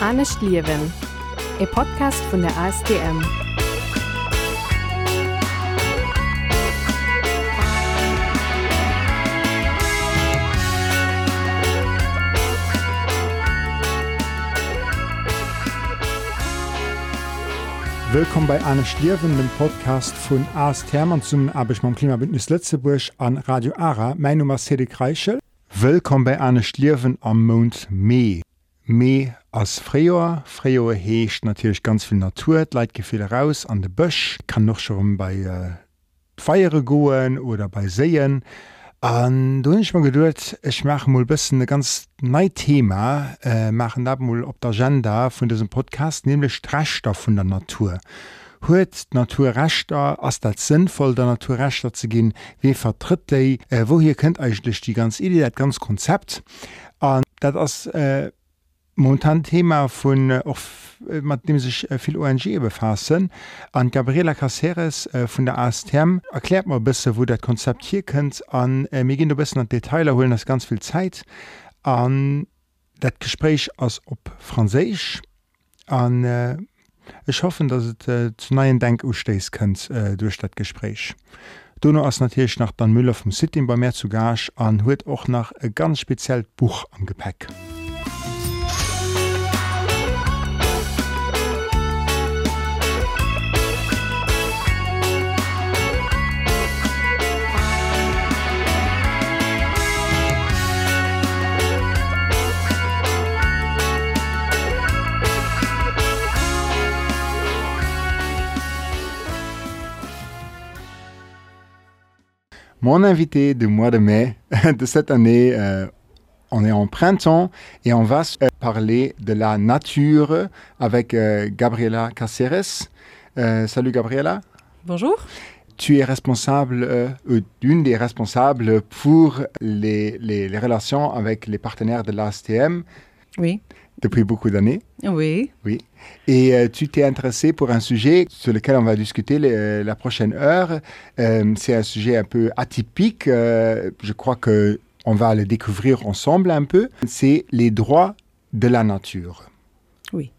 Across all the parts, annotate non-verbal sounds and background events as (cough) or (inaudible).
Ernest Liewen, e Podcast vun der ASDM. Willkommen bei Anne Schlierwen, dem Podcast von AS Thermann zum Abisch mam Klimabündnis Lettzeburg an Radio Ara. Mein Nummer ist Cedric Reichel. Willkommen bei Anne Schlierwen am Mond Mai. Mai als Freier. Freier hecht natürlich ganz viel Natur, Leiit gefehl raus an de Bösch, kann noch schon bei äh, Feiere goen oder bei Seen. An du ich mal geduld ich mache mal bisschen ein ganz neu Thema. Äh, machen da mal op der Agenda von diesem Podcast nämlich Stressstoff von der Natur. Huet Naturrechter ass dat sinnvoll der Naturrechter zu gehen? Wie vertritt die? Äh, wo könnt eigentlich die ganz Idee dat ganz Konzept? An dat as äh, momentan Thema von äh, äh, mit dem sich äh, viel ONG befassen. An Gabriela Caceres von der ASTM erklärt mal bisschen wo das Konzept hier könnt an mir gehen du bisschen an Detailer holen das ganz viel Zeit. An das Gespräch aus ob Französisch. An ich hoffe dass es zu neuen Denkustehs könnt durch das Gespräch. Donno ass natürlich nach Dan Müller vom City bei Meer zu Gage an huet auch nach ein ganz speziell Buch am Gepäck. Mon invité du mois de mai (laughs) de cette année, euh, on est en printemps et on va euh, parler de la nature avec euh, Gabriela Caceres. Euh, salut Gabriela. Bonjour. Tu es responsable, une des responsables pour les, les, les, relations avec les partenaires de l'ASTM. Oui. Depuis beaucoup d'années. Oui. Oui. Et euh, tu t'es intéressé pour un sujet sur lequel on va discuter les, la prochaine heure. Euh, c'est un sujet un peu atypique. Euh, je crois que on va le découvrir ensemble un peu. C'est les droits de la nature. Oui.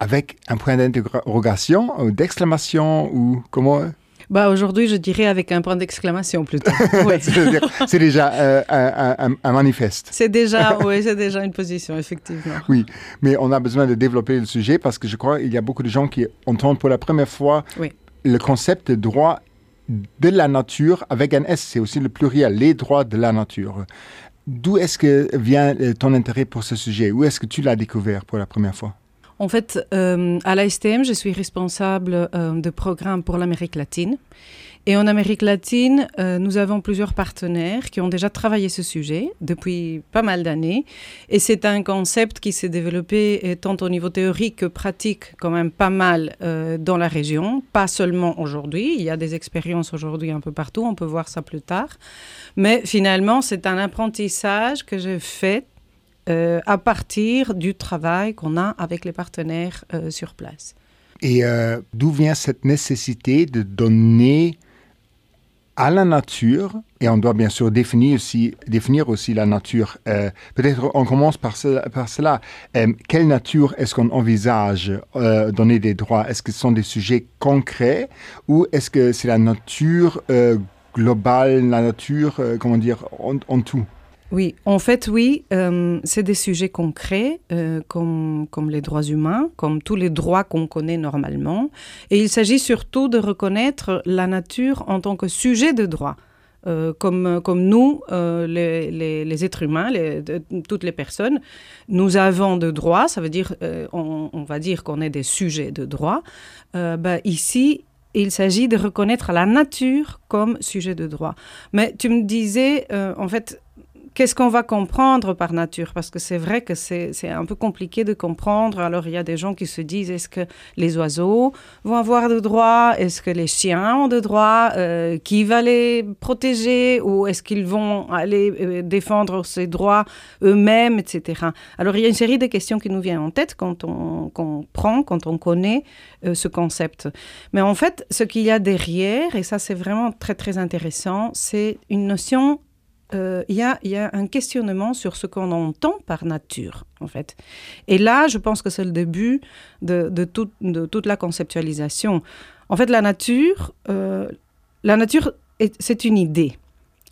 Avec un point d'interrogation ou d'exclamation ou comment bah aujourd'hui, je dirais avec un point d'exclamation plutôt. (laughs) C'est déjà euh, un, un, un, manifeste. C'est déjà, (laughs) oui, c'est déjà une position, effectivement. Oui, mais on a besoin de développer le sujet parce que je crois qu'il y a beaucoup de gens qui entendent pour la première fois oui. le concept de droit de la nature avec un S, c'est aussi le pluriel, les droits de la nature. D'où est-ce que vient euh, ton intérêt pour ce sujet? Où est-ce que tu l'as découvert pour la première fois? En fait, euh, à l'ASTM, je suis responsable euh, de programmes pour l'Amérique latine. Et en Amérique latine, euh, nous avons plusieurs partenaires qui ont déjà travaillé ce sujet depuis pas mal d'années. Et c'est un concept qui s'est développé tant au niveau théorique que pratique quand même pas mal dans la région, pas seulement aujourd'hui. Il y a des expériences aujourd'hui un peu partout, on peut voir ça plus tard. Mais finalement, c'est un apprentissage que j'ai fait euh, à partir du travail qu'on a avec les partenaires euh, sur place. Et euh, d'où vient cette nécessité de donner à la nature, et on doit bien sûr définir aussi, la nature, peut-être on commence par, ce, par cela, quelle nature est-ce qu'on envisage euh, donner des droits? Est-ce que ce sont des sujets concrets ou est-ce que c'est la nature globale, la nature, comment dire, en tout? Oui, en fait, oui, euh, c'est des sujets concrets euh, comme, comme les droits humains, comme tous les droits qu'on connaît normalement. Et il s'agit surtout de reconnaître la nature en tant que sujet de droit. Euh, comme, comme nous, les, les, êtres humains, toutes les personnes, nous avons de droits, ça veut dire, on, va dire qu'on est des sujets de droit. Bah, ici, il s'agit de reconnaître la nature comme sujet de droit. Mais tu me disais, en fait, qu'est-ce qu'on va comprendre par nature? Parce que c'est vrai que c'est un peu compliqué de comprendre. Alors, il y a des gens qui se disent, est-ce que les oiseaux vont avoir de droits? Est-ce que les chiens ont de droits? Euh, Qui va les protéger? Ou est-ce qu'ils vont aller euh, défendre ces droits eux-mêmes, etc. Alors, il y a une série de questions qui nous viennent en tête quand on comprend, quand on connaît euh, ce concept. Mais en fait, ce qu'il y a derrière, et ça c'est vraiment très très intéressant, c'est une notion euh, il y, a, un questionnement sur ce qu'on entend par nature, en fait. Et là, je pense que c'est le début de, toute la conceptualisation. En fait, la nature, euh, la nature, c'est une idée.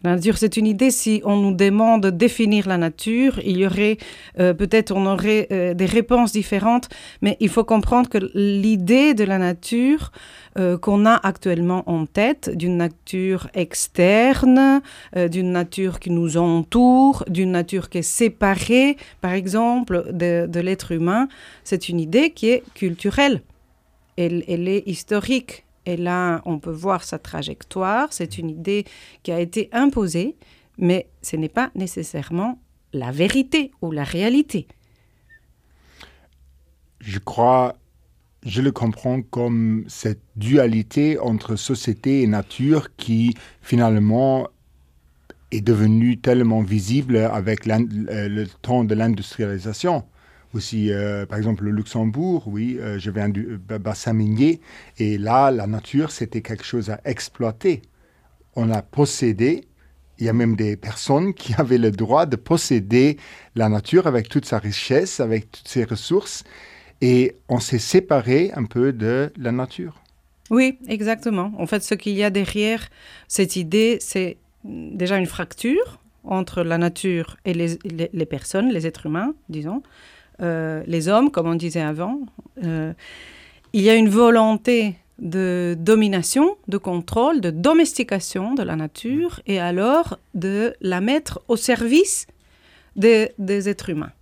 La nature, c'est une idée. Si on nous demande de définir la nature, il y aurait euh, peut-être on aurait euh, des réponses différentes, mais il faut comprendre que l'idée de la nature euh, qu'on a actuellement en tête, d'une nature externe, d'une nature qui nous entoure, d'une nature qui est séparée, par exemple, de, l'être humain, c'est une idée qui est culturelle. Elle, elle est historique. Et là, on peut voir sa trajectoire. C'est une idée qui a été imposée, mais ce n'est pas nécessairement la vérité ou la réalité. Je crois, je le comprends comme cette dualité entre société et nature qui finalement est devenue tellement visible avec le temps de l'industrialisation aussi, euh, par exemple, le Luxembourg, oui, euh, je viens du euh, bassin minier, et là, la nature, c'était quelque chose à exploiter. On a possédé, il y a même des personnes qui avaient le droit de posséder la nature avec toute sa richesse, avec toutes ses ressources, et on s'est séparé un peu de la nature. Oui, exactement. En fait, ce qu'il y a derrière cette idée, c'est déjà une fracture entre la nature et les, les, les personnes, les êtres humains, disons. Euh, les hommes, comme on disait avant, euh, il y a une volonté de domination, de contrôle, de domestication de la nature et alors de la mettre au service des, des êtres humains.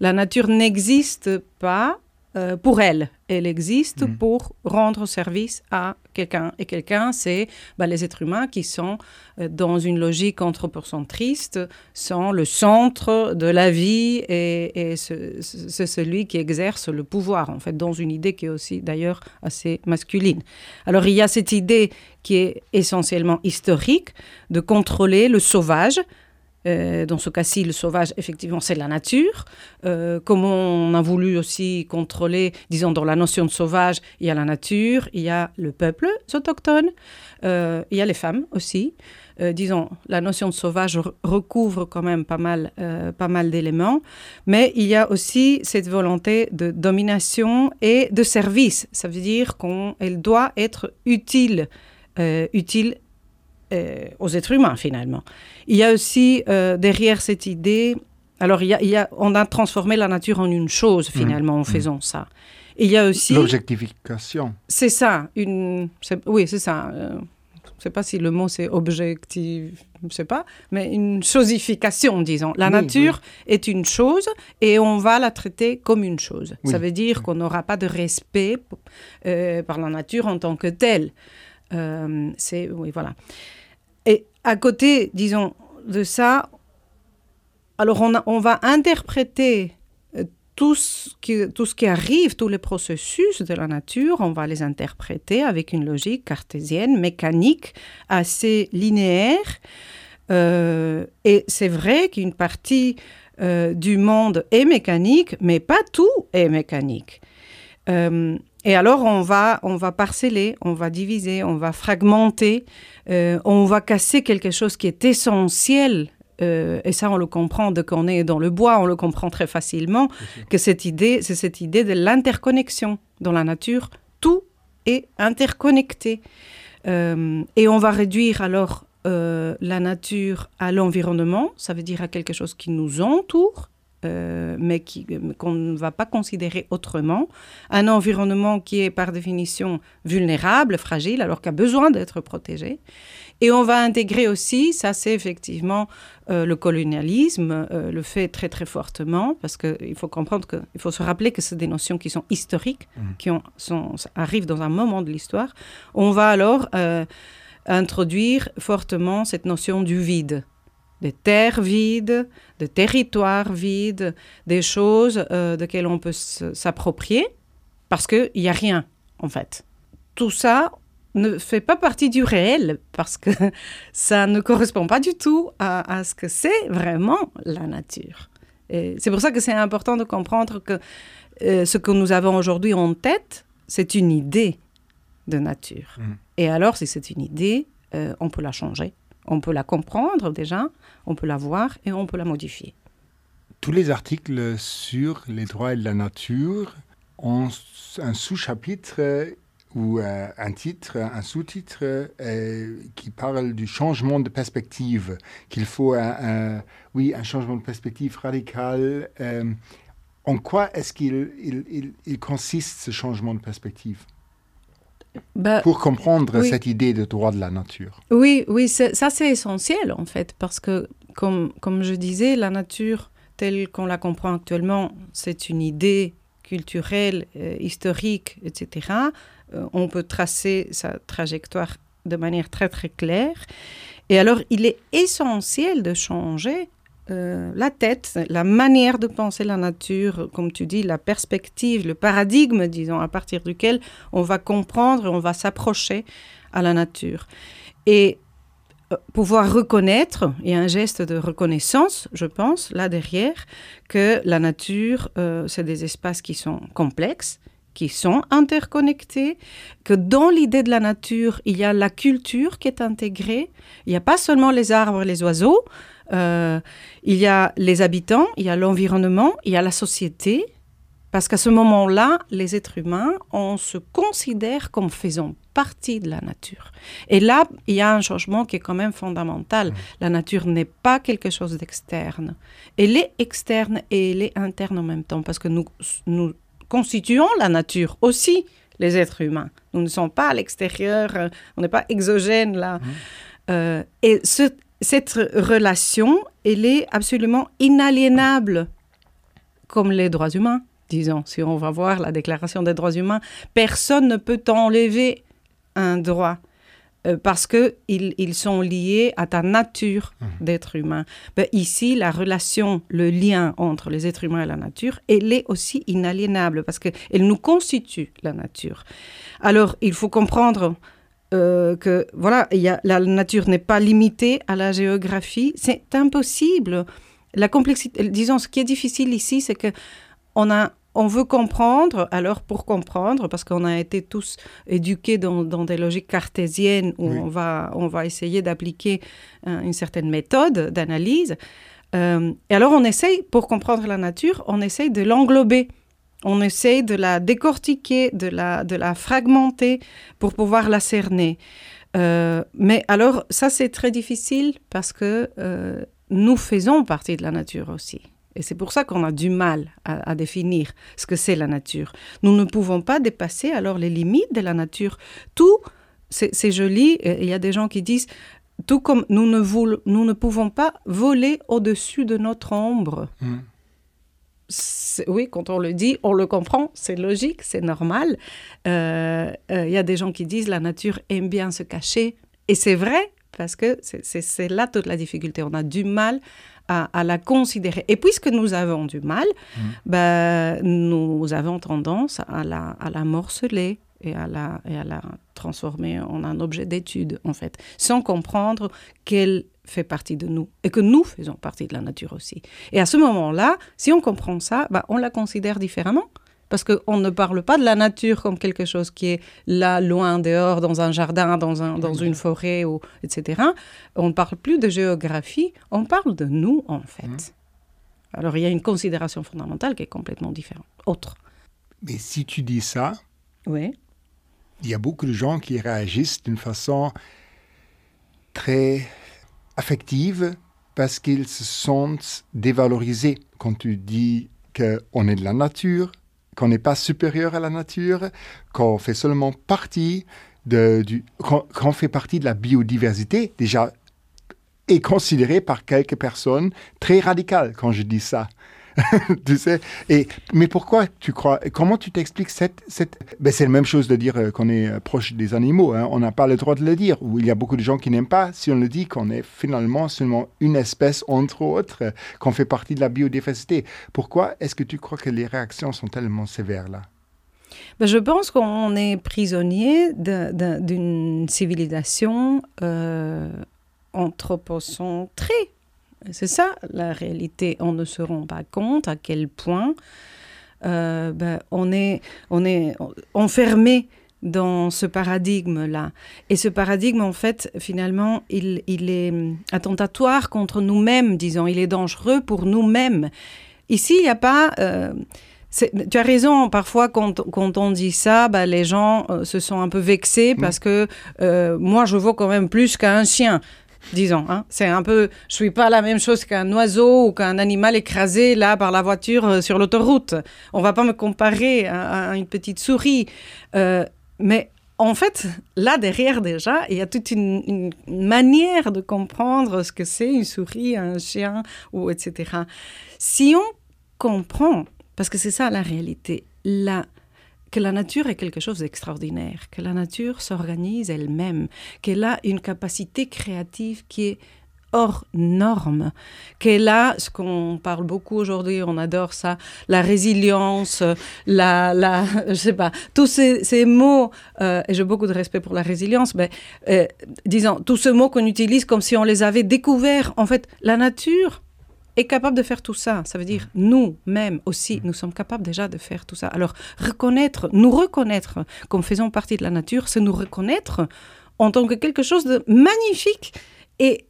La nature n'existe pas euh, pour elle. Elle existe mmh. pour rendre service à quelqu'un. Et quelqu'un, c'est bah, les êtres humains qui sont euh, dans une logique anthropocentriste, sont le centre de la vie et, et c'est celui qui exerce le pouvoir, en fait, dans une idée qui est aussi d'ailleurs assez masculine. Alors il y a cette idée qui est essentiellement historique de contrôler le sauvage, euh, dans ce cas-ci, le sauvage, effectivement, c'est la nature. Euh, comme on a voulu aussi contrôler, disons, dans la notion de sauvage, il y a la nature, il y a le peuple autochtone, euh, il y a les femmes aussi. Euh, disons, la notion de sauvage recouvre quand même pas mal, pas mal d'éléments, mais il y a aussi cette volonté de domination et de service. Ça veut dire qu'elle doit être utile, utile euh, aux êtres humains finalement. Il y a aussi euh, derrière cette idée, alors il y, a, il y, a, on a transformé la nature en une chose finalement mmh. en faisant mmh. ça. Et il y a aussi l'objectification. C'est ça, une, oui c'est ça. Euh, je ne sais pas si le mot c'est objectif, je ne sais pas, mais une chosification, disons. La oui, nature oui. est une chose et on va la traiter comme une chose. Oui. Ça veut dire qu'on n'aura pas de respect euh, par la nature en tant que telle. Euh, c'est oui, voilà. Et à côté, disons, de ça, alors on, va interpréter euh, tout ce, qui, arrive, tous les processus de la nature, on va les interpréter avec une logique cartésienne, mécanique, assez linéaire. Euh, et c'est vrai qu'une partie euh, du monde est mécanique, mais pas tout est mécanique. Et alors, on va, on va parceller, on va diviser, on va fragmenter, euh, on va casser quelque chose qui est essentiel. Euh, et ça, on le comprend de qu'on est dans le bois, on le comprend très facilement, que cette idée, c'est cette idée de l'interconnexion dans la nature. Tout est interconnecté. Euh, et on va réduire alors euh, la nature à l'environnement, ça veut dire à quelque chose qui nous entoure, euh, mais qu'on ne va pas considérer autrement. Un environnement qui est par définition vulnérable, fragile, alors qu'il a besoin d'être protégé. Et on va intégrer aussi, ça c'est effectivement euh, le colonialisme, euh, le fait très très fortement, parce qu'il faut comprendre qu'il faut se rappeler que c'est des notions qui sont historiques, mmh. qui ont, sont, arrivent dans un moment de l'histoire. On va alors euh, introduire fortement cette notion du vide des terres vides, de territoires vides, des choses euh, desquelles on peut s'approprier, parce qu'il n'y a rien, en fait. Tout ça ne fait pas partie du réel, parce que (laughs) ça ne correspond pas du tout à, à ce que c'est vraiment la nature. C'est pour ça que c'est important de comprendre que euh, ce que nous avons aujourd'hui en tête, c'est une idée de nature. Mmh. Et alors, si c'est une idée, euh, on peut la changer On peut la comprendre déjà, on peut la voir et on peut la modifier. Tous les articles sur les droits de la nature ont un sous-chapitre ou euh, un titre, un sous-titre euh, qui parle du changement de perspective, qu'il faut un, oui, un changement de perspective radical. Euh, en quoi est-ce qu'il il, il, il consiste ce changement de perspective? Bah, pour comprendre oui. cette idée de droit de la nature Oui, oui, ça c'est essentiel en fait, parce que comme, comme je disais, la nature telle qu'on la comprend actuellement, c'est une idée culturelle, euh, historique, etc. Euh, on peut tracer sa trajectoire de manière très très claire. Et alors, il est essentiel de changer euh, la tête, la manière de penser la nature, comme tu dis, la perspective, le paradigme, disons, à partir duquel on va comprendre on va s'approcher à la nature. Et euh, pouvoir reconnaître, il y a un geste de reconnaissance, je pense, là derrière, que la nature, euh, c'est des espaces qui sont complexes, qui sont interconnectés, que dans l'idée de la nature, il y a la culture qui est intégrée. Il n'y a pas seulement les arbres et les oiseaux, euh, il y a les habitants, il y a l'environnement, il y a la société, parce qu'à ce moment-là, les êtres humains, on se considère comme faisant partie de la nature. Et là, il y a un changement qui est quand même fondamental. Mmh. La nature n'est pas quelque chose d'externe. Elle est externe et elle est interne en même temps, parce que nous, nous constituons la nature aussi, les êtres humains. Nous ne sommes pas à l'extérieur, euh, on n'est pas exogène là. Mmh. Euh, et ce, cette relation, elle est absolument inaliénable, comme les droits humains, disons. Si on va voir la Déclaration des droits humains, personne ne peut enlever un droit euh, parce qu'ils ils sont liés à ta nature mmh. d'être humain. Ben, ici, la relation, le lien entre les êtres humains et la nature, elle est aussi inaliénable parce qu'elle nous constitue la nature. Alors, il faut comprendre euh, que voilà, y a, la nature n'est pas limitée à la géographie. C'est impossible. La complexité, disons, ce qui est difficile ici, c'est que on a on veut comprendre, alors pour comprendre, parce qu'on a été tous éduqués dans, dans, des logiques cartésiennes où oui. on, va, on va essayer d'appliquer euh, une certaine méthode d'analyse. Euh, et alors on essaye, pour comprendre la nature, on essaye de l'englober. On essaye de la décortiquer, de la, de la fragmenter pour pouvoir la cerner. Euh, mais alors ça c'est très difficile parce que euh, nous faisons partie de la nature aussi. Et c'est pour ça qu'on a du mal à, définir ce que c'est la nature. Nous ne pouvons pas dépasser alors les limites de la nature. Tout, c'est joli, il y a des gens qui disent, tout comme nous ne, pouvons pas voler au-dessus de notre ombre. Mm. Oui, quand on le dit, on le comprend, c'est logique, c'est normal. Il euh, euh, y a des gens qui disent la nature aime bien se cacher. Et c'est vrai, parce que c'est là toute la difficulté. On a du mal à, à, la considérer. Et puisque nous avons du mal, mmh. ben, nous avons tendance à la, à la morceler et à, la, et à la transformer en un objet d'étude, en fait, sans comprendre qu'elle fait partie de nous et que nous faisons partie de la nature aussi. Et à ce moment-là, si on comprend ça, ben, on la considère différemment parce qu'on ne parle pas de la nature comme quelque chose qui est là, loin, dehors, dans un jardin, dans, un, dans une forêt, ou, etc. On ne parle plus de géographie, on parle de nous, en fait. Mmh. Alors, il y a une considération fondamentale qui est complètement différente, autre. Mais si tu dis ça, oui. Il y a beaucoup de gens qui réagissent d'une façon très affective parce qu'ils se sentent dévalorisés quand tu dis qu'on est de la nature, qu'on n'est pas supérieur à la nature, qu'on fait seulement partie de, du, qu'on qu fait partie de la biodiversité, déjà est considéré par quelques personnes très radical quand je dis ça. (laughs) tu sais et mais pourquoi tu crois comment tu t'expliques cette cette ben c'est la même chose de dire euh, qu'on est proche des animaux hein. on n'a pas le droit de le dire ou il y a beaucoup de gens qui n'aiment pas si on le dit qu'on est finalement seulement une espèce entre autres qu'on fait partie de la biodiversité. Pourquoi est-ce que tu crois que les réactions sont tellement sévères là? Ben, je pense qu'on est prisonnier d'une civilisation euh, anthropocentrée c'est ça la réalité. On ne se rend pas compte à quel point euh, ben, on, est, on est enfermé dans ce paradigme-là. Et ce paradigme, en fait, finalement, il, il est attentatoire contre nous-mêmes, disons. Il est dangereux pour nous-mêmes. Ici, il n'y a pas... Euh, tu as raison, parfois quand, quand, on dit ça, bah, les gens euh, se sont un peu vexés mm. parce que euh, moi je vaux quand même plus qu'un chien. Disons, hein. c'est un peu, je suis pas la même chose qu'un oiseau ou qu'un animal écrasé là par la voiture euh, sur l'autoroute. On va pas me comparer à, une petite souris, mais en fait, là derrière déjà, il y a toute une, une manière de comprendre ce que c'est une souris, un chien ou etc. Si on comprend parce que c'est ça la réalité. La, que la nature est quelque chose d'extraordinaire, que la nature s'organise elle-même, qu'elle a une capacité créative qui est hors norme, qu'elle a ce qu'on parle beaucoup aujourd'hui, on adore ça, la résilience, la, la (laughs) je sais pas, tous ces, mots, euh, et j'ai beaucoup de respect pour la résilience, mais euh, disons, tous ces mots qu'on utilise comme si on les avait découverts, en fait, la nature, est capable de faire tout ça. Ça veut dire mm. nous-mêmes aussi, mm. nous sommes capables déjà de faire tout ça. Alors reconnaître, nous reconnaître comme faisant partie de la nature, c'est nous reconnaître en tant que quelque chose de magnifique et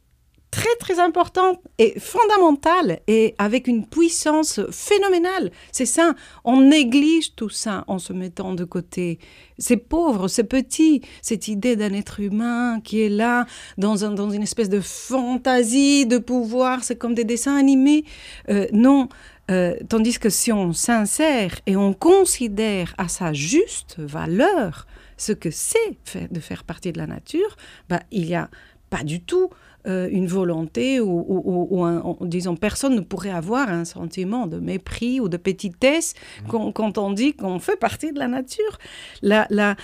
très très importante et fondamentale et avec une puissance phénoménale. C'est ça, on néglige tout ça en se mettant de côté. C'est pauvre, c'est petit, cette idée d'un être humain qui est là dans, un, dans une espèce de fantaisie de pouvoir, c'est comme des dessins animés. Euh, non, euh, tandis que si on s'insère et on considère à sa juste valeur ce que c'est de faire partie de la nature, bah, il n'y a pas du tout euh, une volonté ou, un, disons, personne ne pourrait avoir un sentiment de mépris ou de petitesse mmh. quand, on dit qu'on fait partie de la nature. La, la,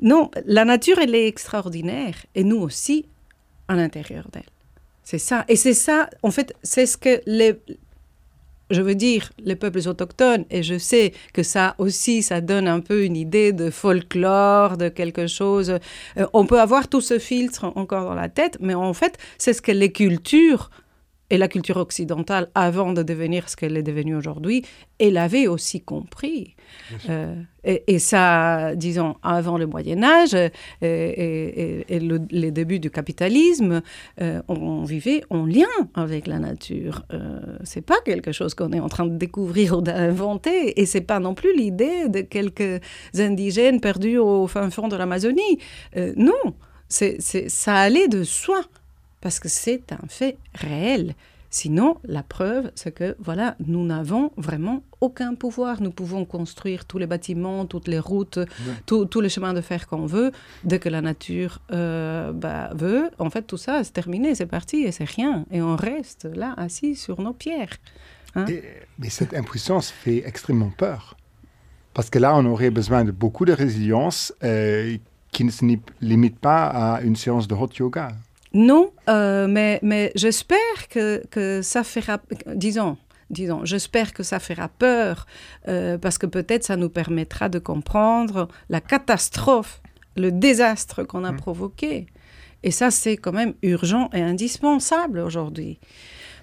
non, la nature, elle est extraordinaire et nous aussi à l'intérieur d'elle. C'est ça. Et c'est ça, en fait, c'est ce que les, je veux dire les peuples autochtones, et je sais que ça aussi, ça donne un peu une idée de folklore, de quelque chose. Euh, on peut avoir tout ce filtre encore dans la tête, mais en fait, c'est ce que les cultures et la culture occidentale, avant de devenir ce qu'elle est devenue aujourd'hui, elle avait aussi compris. Euh, et, ça, disons, avant le Moyen Âge euh, et, le, les débuts du capitalisme, euh, on, vivait en lien avec la nature. c'est pas quelque chose qu'on est en train de découvrir ou d'inventer, et c'est pas non plus l'idée de quelques indigènes perdus au fin fond de l'Amazonie. non, c'est, ça allait de soi parce que c'est un fait réel. Sinon, la preuve, c'est que voilà, nous n'avons vraiment aucun pouvoir. Nous pouvons construire tous les bâtiments, toutes les routes, tous les chemins de fer qu'on veut. Dès que la nature euh, bah, veut, en fait, tout ça, c'est terminé, c'est parti et c'est rien. Et on reste là, assis sur nos pierres. Hein. mais cette impuissance fait extrêmement peur. Parce que là, on aurait besoin de beaucoup de résilience euh, qui ne se limite pas à une séance de hot yoga. Non, euh, mais, mais j'espère que, que ça fera, disons, disons, j'espère que ça fera peur, euh, parce que peut-être ça nous permettra de comprendre la catastrophe, le désastre qu'on a mmh. provoqué. Et ça, c'est quand même urgent et indispensable aujourd'hui.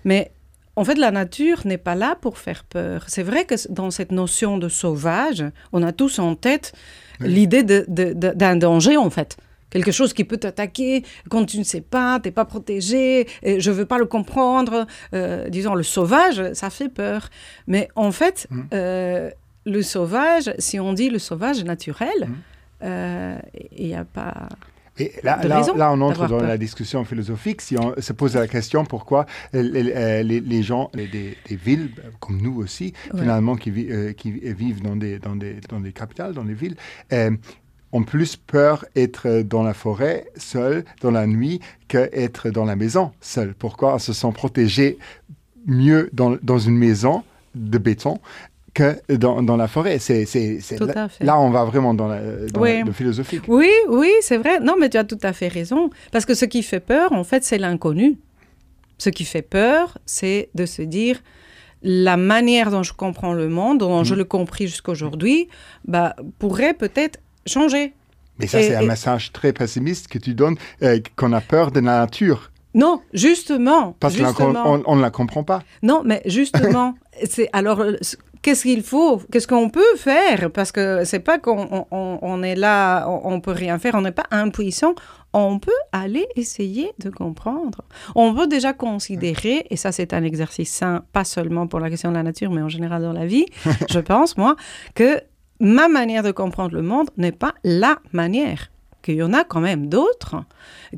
Mais en fait, la nature n'est pas là pour faire peur. C'est vrai que dans cette notion de sauvage, on a tous en tête l'idée d'un danger, en fait quelque chose qui peut t'attaquer quand tu ne sais pas, tu n'es pas protégé, et je veux pas le comprendre. Euh, disons, le sauvage, ça fait peur. Mais en fait, mmh. euh, le sauvage, si on dit le sauvage naturel, mmh. euh, il n'y a pas... Et là, là, on entre dans la discussion philosophique. Si on se pose la question pourquoi les, les, gens des, villes, comme nous aussi, finalement, qui, qui, vivent dans des, dans, des, dans des capitales, dans les villes, ont plus peur être dans la forêt seul dans la nuit qu'être dans la maison seul. Pourquoi? Se sent protégés mieux dans, dans une maison de béton que dans, dans la forêt. C'est, c'est, là, là, on va vraiment dans, la, dans le philosophique. Oui, oui, c'est vrai. Non, mais tu as tout à fait raison. Parce que ce qui fait peur, en fait, c'est l'inconnu. Ce qui fait peur, c'est de se dire la manière dont je comprends le monde, dont je mm. le compris jusqu'aujourd'hui, bah, pourrait peut-être changer. Mais ça, c'est un message très pessimiste que tu donnes, euh, qu'on a peur de la nature. Non, justement. Parce qu'on ne la comprend pas. Non, mais (laughs) justement, c'est alors qu'est-ce qu'il faut, qu'est-ce qu'on peut faire, parce que c'est pas qu'on on, on est là, on, on peut rien faire, on n'est pas impuissant, on peut aller essayer de comprendre. On peut déjà considérer, et ça c'est un exercice sain, pas seulement pour la question de la nature, mais en général dans la vie, (laughs) je pense, moi, que ma manière de comprendre le monde n'est pas la manière. Qu'il y en a quand même d'autres,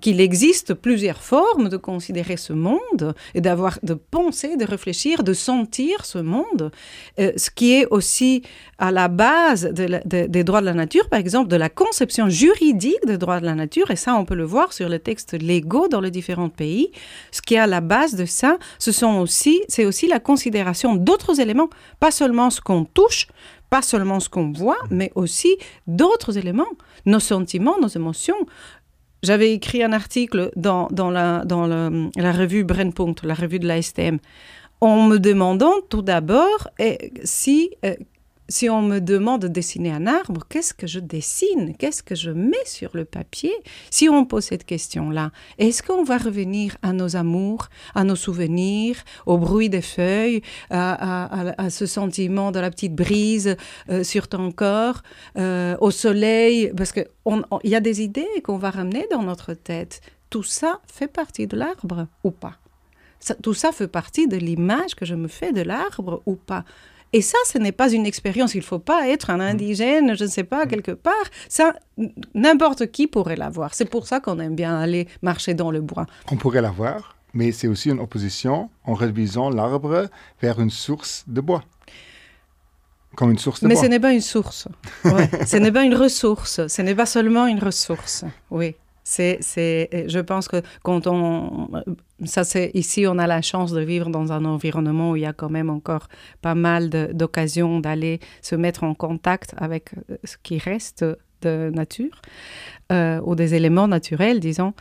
qu'il existe plusieurs formes de considérer ce monde et d'avoir, de penser, de réfléchir, de sentir ce monde, euh, ce qui est aussi à la base des droits de la nature, par exemple, de la conception juridique des droits de la nature, et ça on peut le voir sur les textes légaux dans les différents pays, ce qui est à la base de ça, c'est aussi la considération d'autres éléments, pas seulement ce qu'on touche, pas seulement ce qu'on voit, mais aussi d'autres éléments, nos sentiments, nos émotions. J'avais écrit un article dans, dans, la, dans le, la revue Brennpunkt, la revue de la STM, en me demandant tout d'abord eh, si euh, si on me demande de dessiner un arbre, qu'est-ce que je dessine? Qu'est-ce que je mets sur le papier? Si on pose cette question-là, est-ce qu'on va revenir à nos amours, à nos souvenirs, au bruit des feuilles, à, ce sentiment de la petite brise euh, sur ton corps, euh, au soleil? Parce qu'il y a des idées qu'on va ramener dans notre tête. Tout ça fait partie de l'arbre ou pas? Tout ça fait partie de l'image que je me fais de l'arbre ou pas? Et ça, ce n'est pas une expérience. Il ne faut pas être un indigène, je ne sais pas, quelque part. Ça, n'importe qui pourrait l'avoir. C'est pour ça qu'on aime bien aller marcher dans le bois. On pourrait l'avoir, mais c'est aussi une opposition en réduisant l'arbre vers une source de bois. Comme une source de Mais bois. ce n'est pas une source. (laughs) Ouais. ce n'est pas une ressource. Ce n'est pas seulement une ressource. Oui. C'est, c'est, je pense que quand on, ça c'est ici, on a la chance de vivre dans un environnement où il y a quand même encore pas mal de, d'occasions d'aller se mettre en contact avec ce qui reste de nature euh, ou des éléments naturels, disons.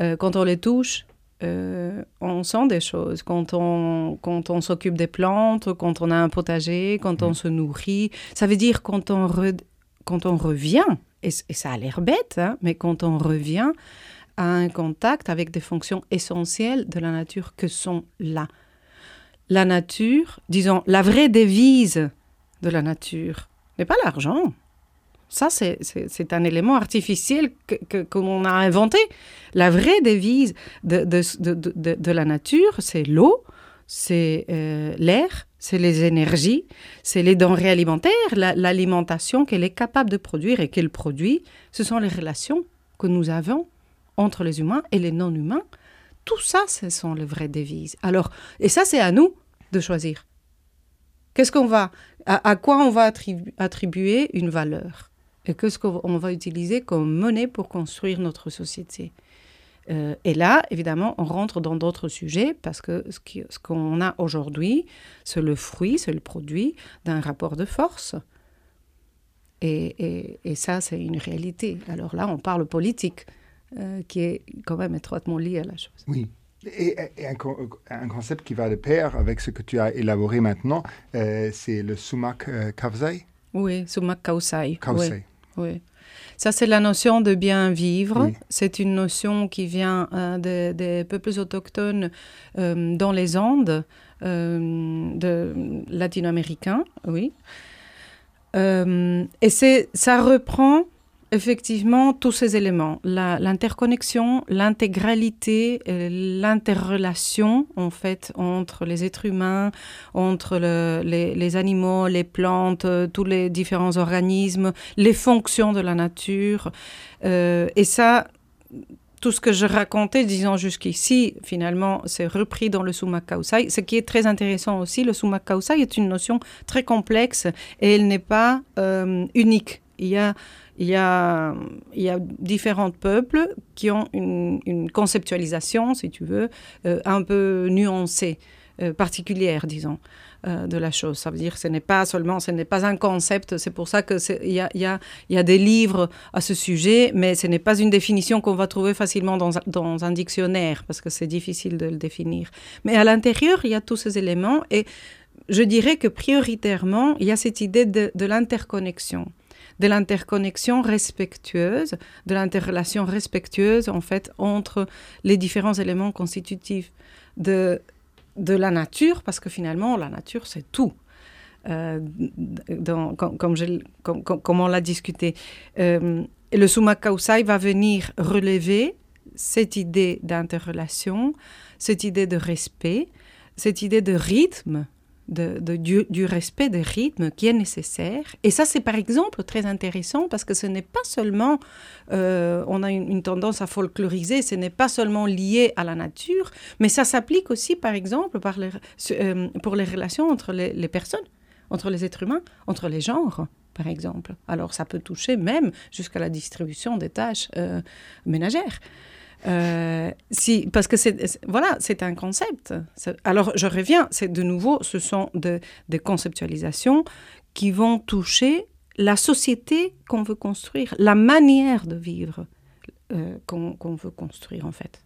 Euh, quand on les touche, euh, on sent des choses. Quand on, quand on s'occupe des plantes, quand on a un potager, quand on se nourrit, ça veut dire quand on, re, quand on revient et, ça a l'air bête, hein, mais quand on revient à un contact avec des fonctions essentielles de la nature que sont là. La nature, disons, la vraie devise de la nature n'est pas l'argent. Ça, c'est un élément artificiel qu'on que, que a inventé. La vraie devise de, de, de, de la nature, c'est l'eau, c'est euh, l'air, c'est les énergies, c'est les denrées alimentaires, l'alimentation la, qu'elle est capable de produire et qu'elle produit, ce sont les relations que nous avons entre les humains et les non-humains. Tout ça, ce sont les vraies devises. Alors, et ça, c'est à nous de choisir. Qu'est-ce qu'on va, à, à, quoi on va attribu attribuer une valeur? Et qu'est-ce qu'on va utiliser comme monnaie pour construire notre société? Euh, et là, évidemment, on rentre dans d'autres sujets parce que ce qu'on ce a aujourd'hui, c'est le fruit, c'est le produit d'un rapport de force. Et, et, et ça, c'est une réalité. Alors là, on parle politique, euh, qui est quand même étroitement lié à la chose. Oui. Et, et un, un, concept qui va de pair avec ce que tu as élaboré maintenant, euh, c'est le sumac euh. Oui, sumac kausai. Kausai. Oui. oui. Ça, c'est la notion de bien vivre. Oui. C'est une notion qui vient euh, des, des, peuples autochtones euh, dans les Andes euh, de latino-américains, oui. et ça reprend effectivement tous ces éléments, l'interconnexion, l'intégralité, l'interrelation en fait entre les êtres humains, entre le, les, animaux, les plantes, tous les différents organismes, les fonctions de la nature. Euh, et ça, tout ce que je racontais, disons jusqu'ici, finalement, c'est repris dans le Sumak Kausai. Ce qui est très intéressant aussi, le Sumak Kausai est une notion très complexe et elle n'est pas euh, unique. Il y a il y a, différents peuples qui ont une, conceptualisation, si tu veux, euh, un peu nuancée, euh, particulière, disons, euh, de la chose. Ça veut dire que ce n'est pas seulement, ce n'est pas un concept, c'est pour ça qu'il y a, y, a, des livres à ce sujet, mais ce n'est pas une définition qu'on va trouver facilement dans, un dictionnaire, parce que c'est difficile de le définir. Mais à l'intérieur, il y a tous ces éléments, et je dirais que prioritairement, il y a cette idée de l'interconnexion de l'interconnexion respectueuse, de l'interrelation respectueuse en fait entre les différents éléments constitutifs de, de la nature, parce que finalement la nature c'est tout. euh, comme, on l'a discuté. Euh, le Summa Kausai va venir relever cette idée d'interrelation, cette idée de respect, cette idée de rythme du, respect des rythmes qui est nécessaire. Et ça, c'est par exemple très intéressant parce que ce n'est pas seulement, euh, on a une, tendance à folkloriser, ce n'est pas seulement lié à la nature, mais ça s'applique aussi, par exemple, euh, pour les relations entre les, les, personnes, entre les êtres humains, entre les genres. Par exemple. Alors, ça peut toucher même jusqu'à la distribution des tâches euh, ménagères. Euh, si, parce que c'est voilà, c'est un concept. Alors je reviens, c'est de nouveau, ce sont de, des conceptualisations qui vont toucher la société qu'on veut construire, la manière de vivre euh, qu'on qu veut construire en fait.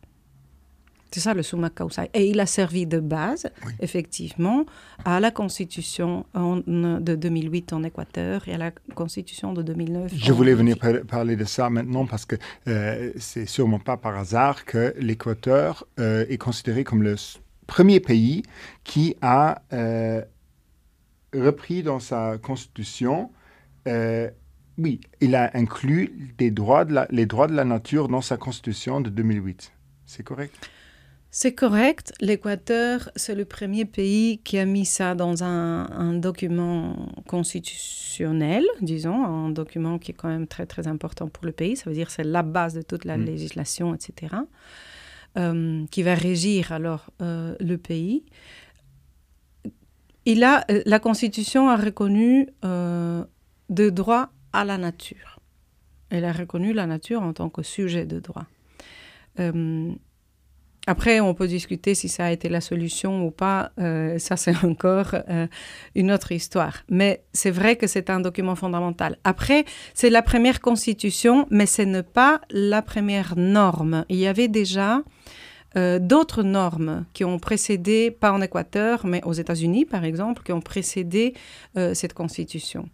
C'est ça le summa causa. Et il a servi de base, oui. effectivement, à la constitution en, de 2008 en Équateur et à la constitution de 2009. Je voulais venir par parler de ça maintenant parce que euh, c'est sûrement pas par hasard que l'Équateur euh, est considéré comme le premier pays qui a euh, repris dans sa constitution euh, oui, il a inclus des droits de la, les droits de la nature dans sa constitution de 2008. C'est correct? C'est correct. L'Équateur, c'est le premier pays qui a mis ça dans un, un, document constitutionnel, disons, un document qui est quand même très très important pour le pays. Ça veut dire c'est la base de toute la mmh. législation, etc., euh, qui va régir alors euh, le pays. Il a, euh, la Constitution a reconnu euh, de droit à la nature. Elle a reconnu la nature en tant que sujet de droit. Après, on peut discuter si ça a été la solution ou pas. Euh, ça, c'est (laughs) encore euh, une autre histoire. Mais c'est vrai que c'est un document fondamental. Après, c'est la première constitution, mais ce n'est pas la première norme. Il y avait déjà euh, d'autres normes qui ont précédé, pas en Équateur, mais aux États-Unis, par exemple, qui ont précédé cette constitution.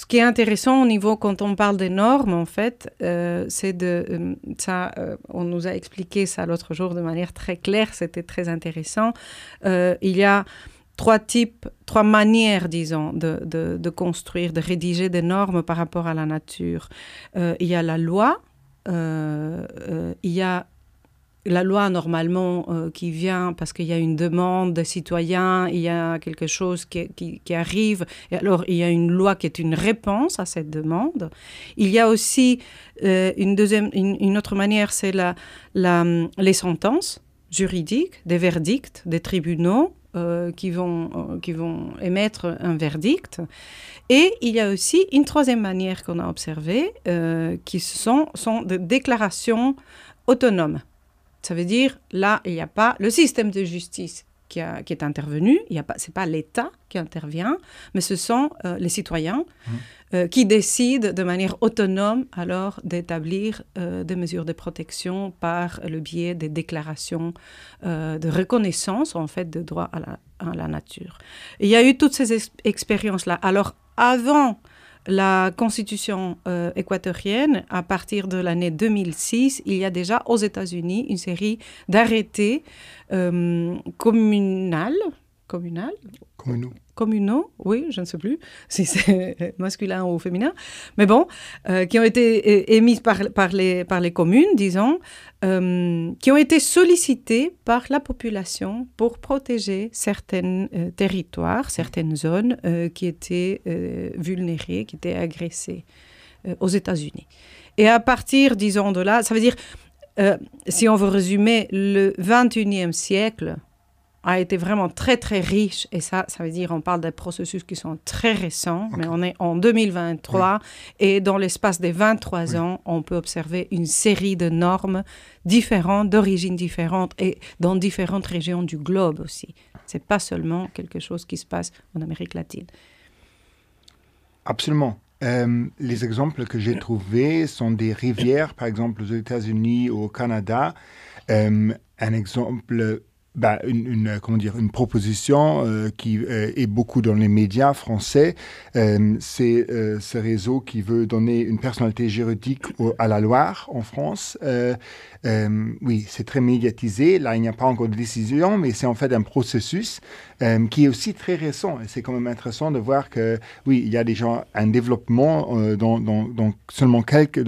Ce qui est intéressant au niveau, quand on parle des normes, en fait, euh, c'est de... Euh, ça, euh, on nous a expliqué ça l'autre jour de manière très claire, c'était très intéressant. Il y a trois types, trois manières, disons, de, de, construire, de rédiger des normes par rapport à la nature. Il y a la loi, il y a la loi normalement euh, qui vient parce qu'il y a une demande des citoyens, il y a quelque chose qui, qui, arrive, et alors il y a une loi qui est une réponse à cette demande. Il y a aussi euh, une, deuxième, une, autre manière, c'est la, les sentences juridiques, des verdicts des tribunaux euh, qui, vont, qui vont émettre un verdict. Et il y a aussi une troisième manière qu'on a observée, qui sont, sont des déclarations autonomes. Ça veut dire, là, il n'y a pas le système de justice qui, a, qui est intervenu, ce n'est pas l'État qui intervient, mais ce sont euh, les citoyens mmh. euh, qui décident de manière autonome alors d'établir euh, des mesures de protection par le biais des déclarations de reconnaissance en fait de droit à la, à la nature. Et il y a eu toutes ces expériences-là. Alors, avant la constitution euh, équatorienne, à partir de l'année 2006, il y a déjà aux États-Unis une série d'arrêtés euh, communales, communales communaux. communaux, oui, je ne sais plus (laughs) si c'est masculin ou féminin, mais bon, euh, qui ont été émises par, par, les, par les communes, disons, euh, qui ont été sollicités par la population pour protéger certains euh, territoires, certaines zones qui étaient vulnérées, qui étaient agressées aux États-Unis. Et à partir, disons, de là, ça veut dire, si on veut résumer, le 21e siècle, a été vraiment très très riche et ça ça veut dire on parle des processus qui sont très récents okay. mais on est en 2023 oui. et dans l'espace des 23 oui. ans on peut observer une série de normes différentes d'origines différentes et dans différentes régions du globe aussi c'est pas seulement quelque chose qui se passe en Amérique latine absolument euh, les exemples que j'ai trouvés sont des rivières par exemple aux États-Unis ou au Canada euh, un exemple bah, une, une, comment dire, une proposition euh, qui euh, est beaucoup dans les médias français. Euh, c'est euh, ce réseau qui veut donner une personnalité juridique à la Loire en France. Euh, euh, oui, c'est très médiatisé. Là, il n'y a pas encore de décision, mais c'est en fait un processus euh, qui est aussi très récent. Et c'est quand même intéressant de voir que, oui, il y a déjà un développement euh, dans, seulement quelques,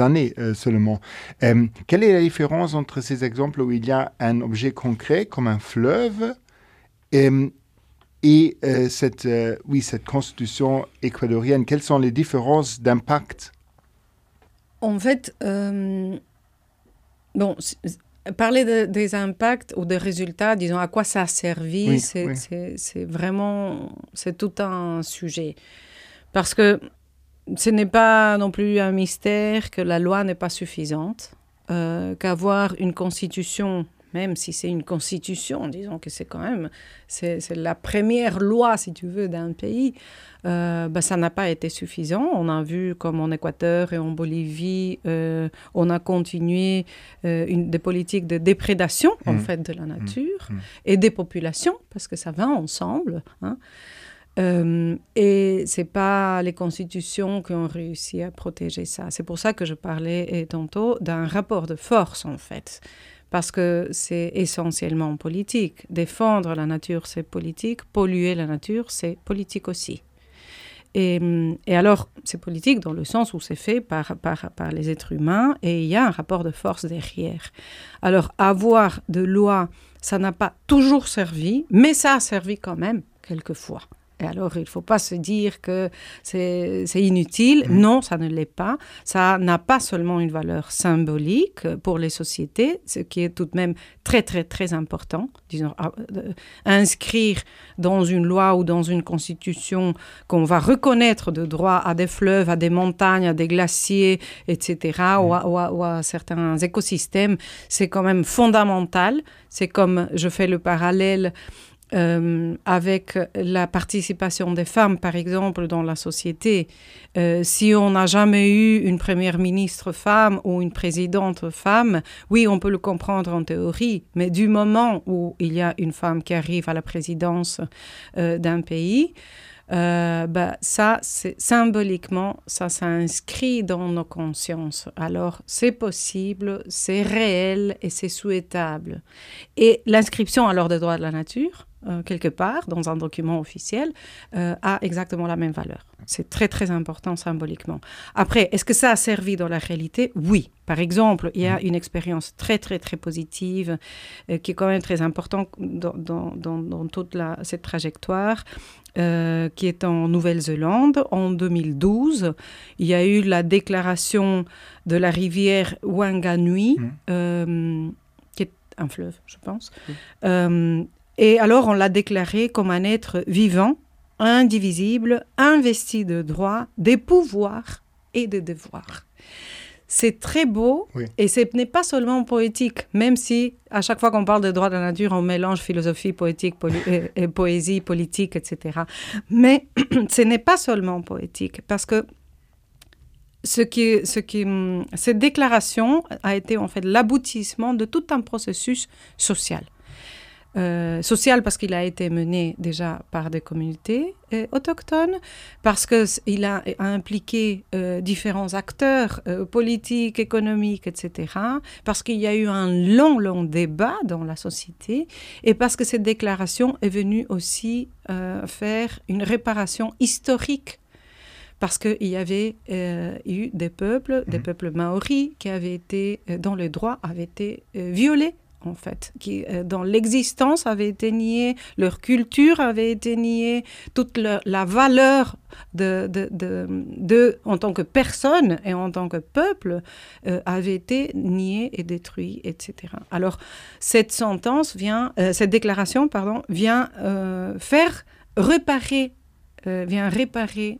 années euh, seulement. Quelle est la différence entre ces exemples où il y a un objet concret comme un fleuve et euh, cette, oui, cette constitution équatorienne? Quelles sont les différences d'impact? En fait, bon, parler de, des impacts ou des résultats, disons à quoi ça a servi, Oui, c'est oui. c'est vraiment, c'est tout un sujet. Parce que ce n'est pas non plus un mystère que la loi n'est pas suffisante, euh, qu'avoir une constitution, même si c'est une constitution, disons que c'est quand même, c'est la première loi, si tu veux, d'un pays, euh, ben, ça n'a pas été suffisant. On a vu comme en Équateur et en Bolivie, euh, on a continué euh, une, des politiques de déprédation, en Mhm. fait, de la nature Mhm. et des populations, parce que ça va ensemble. hein. Euh, et c'est pas les constitutions qui ont réussi à protéger ça. C'est pour ça que je parlais tantôt d'un rapport de force, en fait. Parce que c'est essentiellement politique. Défendre la nature, c'est politique. Polluer la nature, c'est politique aussi. Et, hum, et alors, c'est politique dans le sens où c'est fait par, par, par les êtres humains et il y a un rapport de force derrière. Alors, avoir de loi, ça n'a pas toujours servi, mais ça a servi quand même quelquefois. Et alors, il ne faut pas se dire que c'est inutile. Mhm. Non, ça ne l'est pas. Ça n'a pas seulement une valeur symbolique pour les sociétés, ce qui est tout de même très, très, très important. Disons, à- euh, inscrire dans une loi ou dans une constitution qu'on va reconnaître de droit à des fleuves, à des montagnes, à des glaciers, etc., ou, à, ou à- ou à certains écosystèmes, c'est quand même fondamental. C'est comme je fais le parallèle euh, avec la participation des femmes, par exemple, dans la société. Euh, si on n'a jamais eu une première ministre femme ou une présidente femme, oui, on peut le comprendre en théorie, mais du moment où il y a une femme qui arrive à la présidence euh, d'un pays, bah, ça, symboliquement, ça s'inscrit dans nos consciences. Alors, c'est possible, c'est réel et c'est souhaitable. Et l'inscription alors des droits de la nature, euh, quelque part, dans un document officiel, euh, a exactement la même valeur. C'est très, très important symboliquement. Après, est-ce que ça a servi dans la réalité? Oui. Par exemple, il y a une expérience très, très, très positive euh, qui est quand même très importante dans, dans, dans, dans toute la, cette trajectoire, euh, qui est en Nouvelle-Zélande en 2012. Il y a eu la déclaration de la rivière Wanganui, euh, qui est un fleuve, je pense. Oui. Euh, et alors, on l'a déclaré comme un être vivant, indivisible, investi de droits, des pouvoirs et de devoirs. C'est très beau Oui. et ce n'est pas seulement poétique, même si à chaque fois qu'on parle de droits de la nature, on mélange philosophie, poétique, et, et poésie, politique, etc. Mais (clears throat) ce n'est pas seulement poétique, parce que ce qui, ce qui, hum, cette déclaration a été en fait l'aboutissement de tout un processus social. Euh, social parce qu'il a été mené déjà par des communautés euh, autochtones, parce qu'il a, a impliqué euh, différents acteurs politiques, économiques, etc., parce qu'il y a eu un long, long débat dans la société, et parce que cette déclaration est venue aussi faire une réparation historique parce qu'il y avait euh, eu des peuples, des Mhm. peuples maoris, qui avaient été, dont les droits avaient été euh, violés, en fait, qui, euh, dont l'existence avait été niée, leur culture avait été niée, toute la valeur de, de, de, en tant que personne et en tant que peuple euh, avait été niée et détruite, etc. Alors, cette sentence vient, euh, cette déclaration, pardon, vient faire réparer vient réparer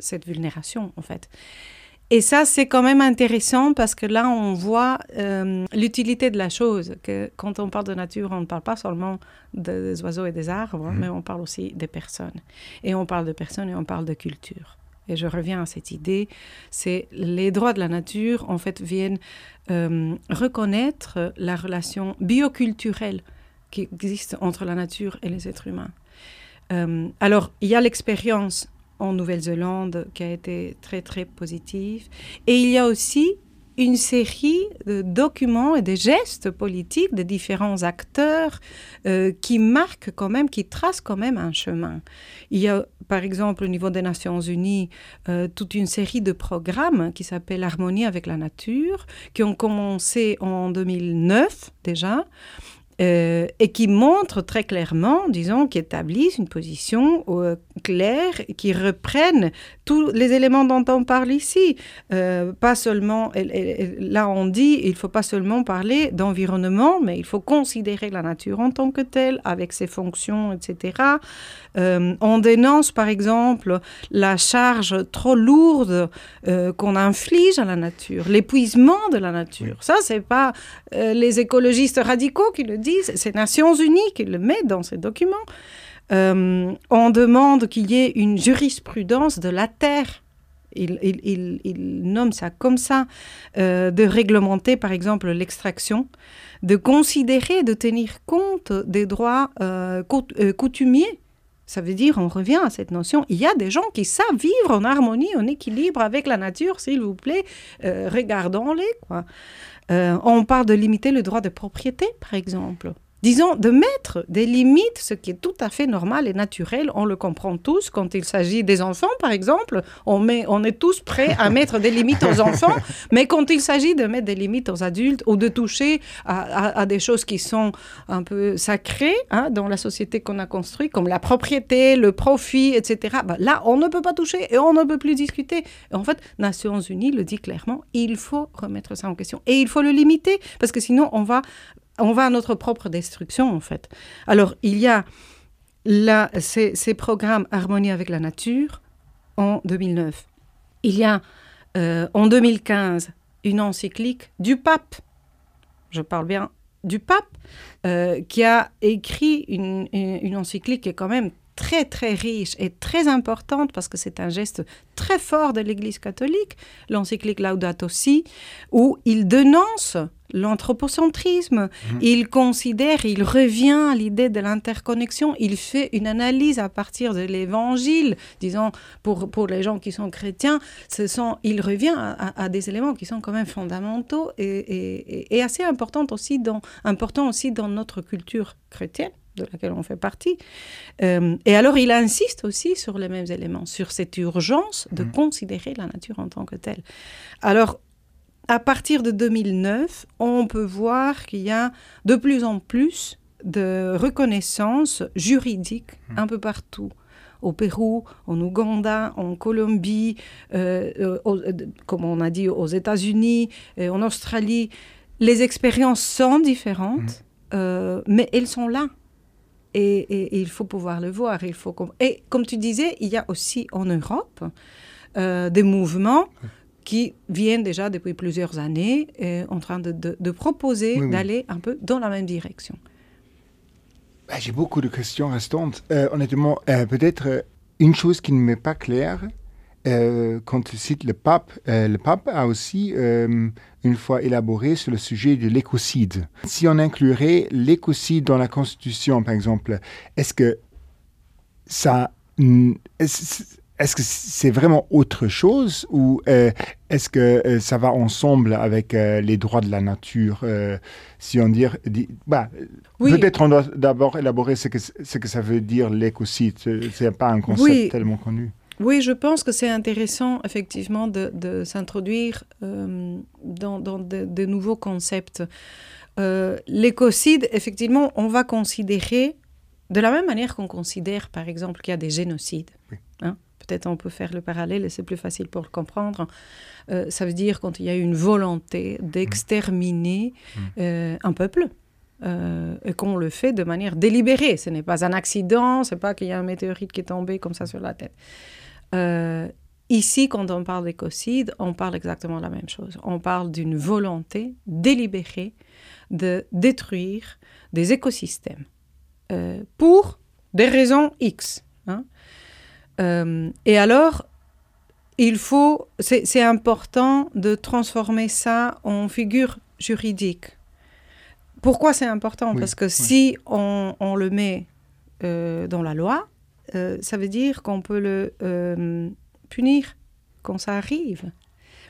cette vulnération, en fait. Et ça, c'est quand même intéressant parce que là, on voit euh, l'utilité de la chose. Que quand on parle de nature, on ne parle pas seulement de- des oiseaux et des arbres, Mhm. mais on parle aussi des personnes. Et on parle de personnes et on parle de culture. et je reviens à cette idée, c'est les droits de la nature, en fait, viennent euh, reconnaître la relation bioculturelle qui existe entre la nature et les êtres humains. Euh, alors, il y a l'expérience en Nouvelle-Zélande qui a été très, très positive, et il y a aussi une série de documents et de gestes politiques de différents acteurs euh, qui marquent quand même, qui tracent quand même un chemin. Il y a par exemple au niveau des Nations Unies euh, toute une série de programmes qui s'appellent Harmonie avec la nature, qui ont commencé en 2009 déjà euh, et qui montrent très clairement, disons, qui établissent une position euh, claire, qui reprennent tous les éléments dont on parle ici. Euh, pas seulement, là on dit, il faut pas seulement parler d'environnement, mais il faut considérer la nature en tant que telle, avec ses fonctions, etc. on dénonce par exemple la charge trop lourde qu'on inflige à la nature, l'épuisement de la nature. Ça, c'est pas les écologistes radicaux qui le disent c'est Nations Unies qui le met dans ces documents. Euh, on demande qu'il y ait une jurisprudence de la terre. Il, nomme ça comme ça, euh, de réglementer par exemple l'extraction, de considérer, de tenir compte des droits euh, coutumiers. Ça veut dire, on revient à cette notion, il y a des gens qui savent vivre en harmonie, en équilibre avec la nature, s'il vous plaît, regardons-les. on parle de limiter le droit de propriété, par exemple disons, de mettre des limites, ce qui est tout à fait normal et naturel. On le comprend tous quand il s'agit des enfants, par exemple. On, met, on est tous prêts à mettre des limites aux enfants, (laughs) mais quand il s'agit de mettre des limites aux adultes ou de toucher à, des choses qui sont un peu sacrées hein, dans la société qu'on a construite, comme la propriété, le profit, etc., bah, là, on ne peut pas toucher et on ne peut plus discuter. en fait, Nations Unies le dit clairement, il faut remettre ça en question et il faut le limiter parce que sinon, on va on va à notre propre destruction, en fait. Alors, il y a là, ces, programmes Harmonie avec la nature en 2009. Il y a euh, en 2015 une encyclique du pape, je parle bien du pape, euh, qui a écrit une, une, encyclique qui est quand même très très riche et très importante parce que c'est un geste très fort de l'Église catholique, l'encyclique Laudato Si, où il dénonce l'anthropocentrisme, mhm. il considère, il revient à l'idée de l'interconnexion, il fait une analyse à partir de l'évangile, disons, pour, pour les gens qui sont chrétiens, ce sont, il revient à, des éléments qui sont quand même fondamentaux et, et, assez importants aussi, dans, importants aussi dans notre culture chrétienne de laquelle on fait partie. Euh, et alors, il insiste aussi sur les mêmes éléments, sur cette urgence de mhm. considérer la nature en tant que telle. Alors, à partir de 2009, on peut voir qu'il y a de plus en plus de reconnaissance juridique mhm. un peu partout au Pérou, en Ouganda, en Colombie, euh, euh, comme on a dit, aux États-Unis, en Australie. Les expériences sont différentes, mhm. mais elles sont là. Et, il faut pouvoir le voir. Il faut et comme tu disais, il y a aussi en Europe euh, des mouvements qui viennent déjà depuis plusieurs années euh, en train de, de, proposer d'aller un peu dans la même direction. Bah, j'ai beaucoup de questions restantes. Euh, honnêtement, peut-être une chose qui ne m'est pas claire, euh, quand tu cites le pape, euh, le pape a aussi euh, une fois élaboré sur le sujet de l'écocide. Si on inclurait l'écocide dans la Constitution, par exemple, est-ce que ça, est-ce que c'est vraiment autre chose ou est-ce que ça va ensemble avec les droits de la nature Si on dit, bah, peut-être on doit d'abord élaborer ce que, ce que ça veut dire l'écocide. C'est pas un concept tellement connu. Oui, je pense que c'est intéressant effectivement de, s'introduire euh, dans, de, nouveaux concepts. Euh, l'écocide, effectivement, on va considérer de la même manière qu'on considère, par exemple, qu'il y a des génocides. Hein. Peut-être on peut faire le parallèle et c'est plus facile pour le comprendre. Euh, ça veut dire quand il y a une volonté d'exterminer mmh. un peuple. et qu'on le fait de manière délibérée. Ce n'est pas un accident, c'est pas qu'il y a un météorite qui est tombé comme ça sur la tête. Euh, ici, quand on parle d'écocide, on parle exactement la même chose. On parle d'une volonté délibérée de détruire des écosystèmes euh, pour des raisons X. Hein. Euh, et alors, il faut, c'est important de transformer ça en figure juridique. Pourquoi c'est important? Oui, Parce que oui. si on, on le met euh, dans la loi, euh, ça veut dire qu'on peut le euh, punir quand ça arrive.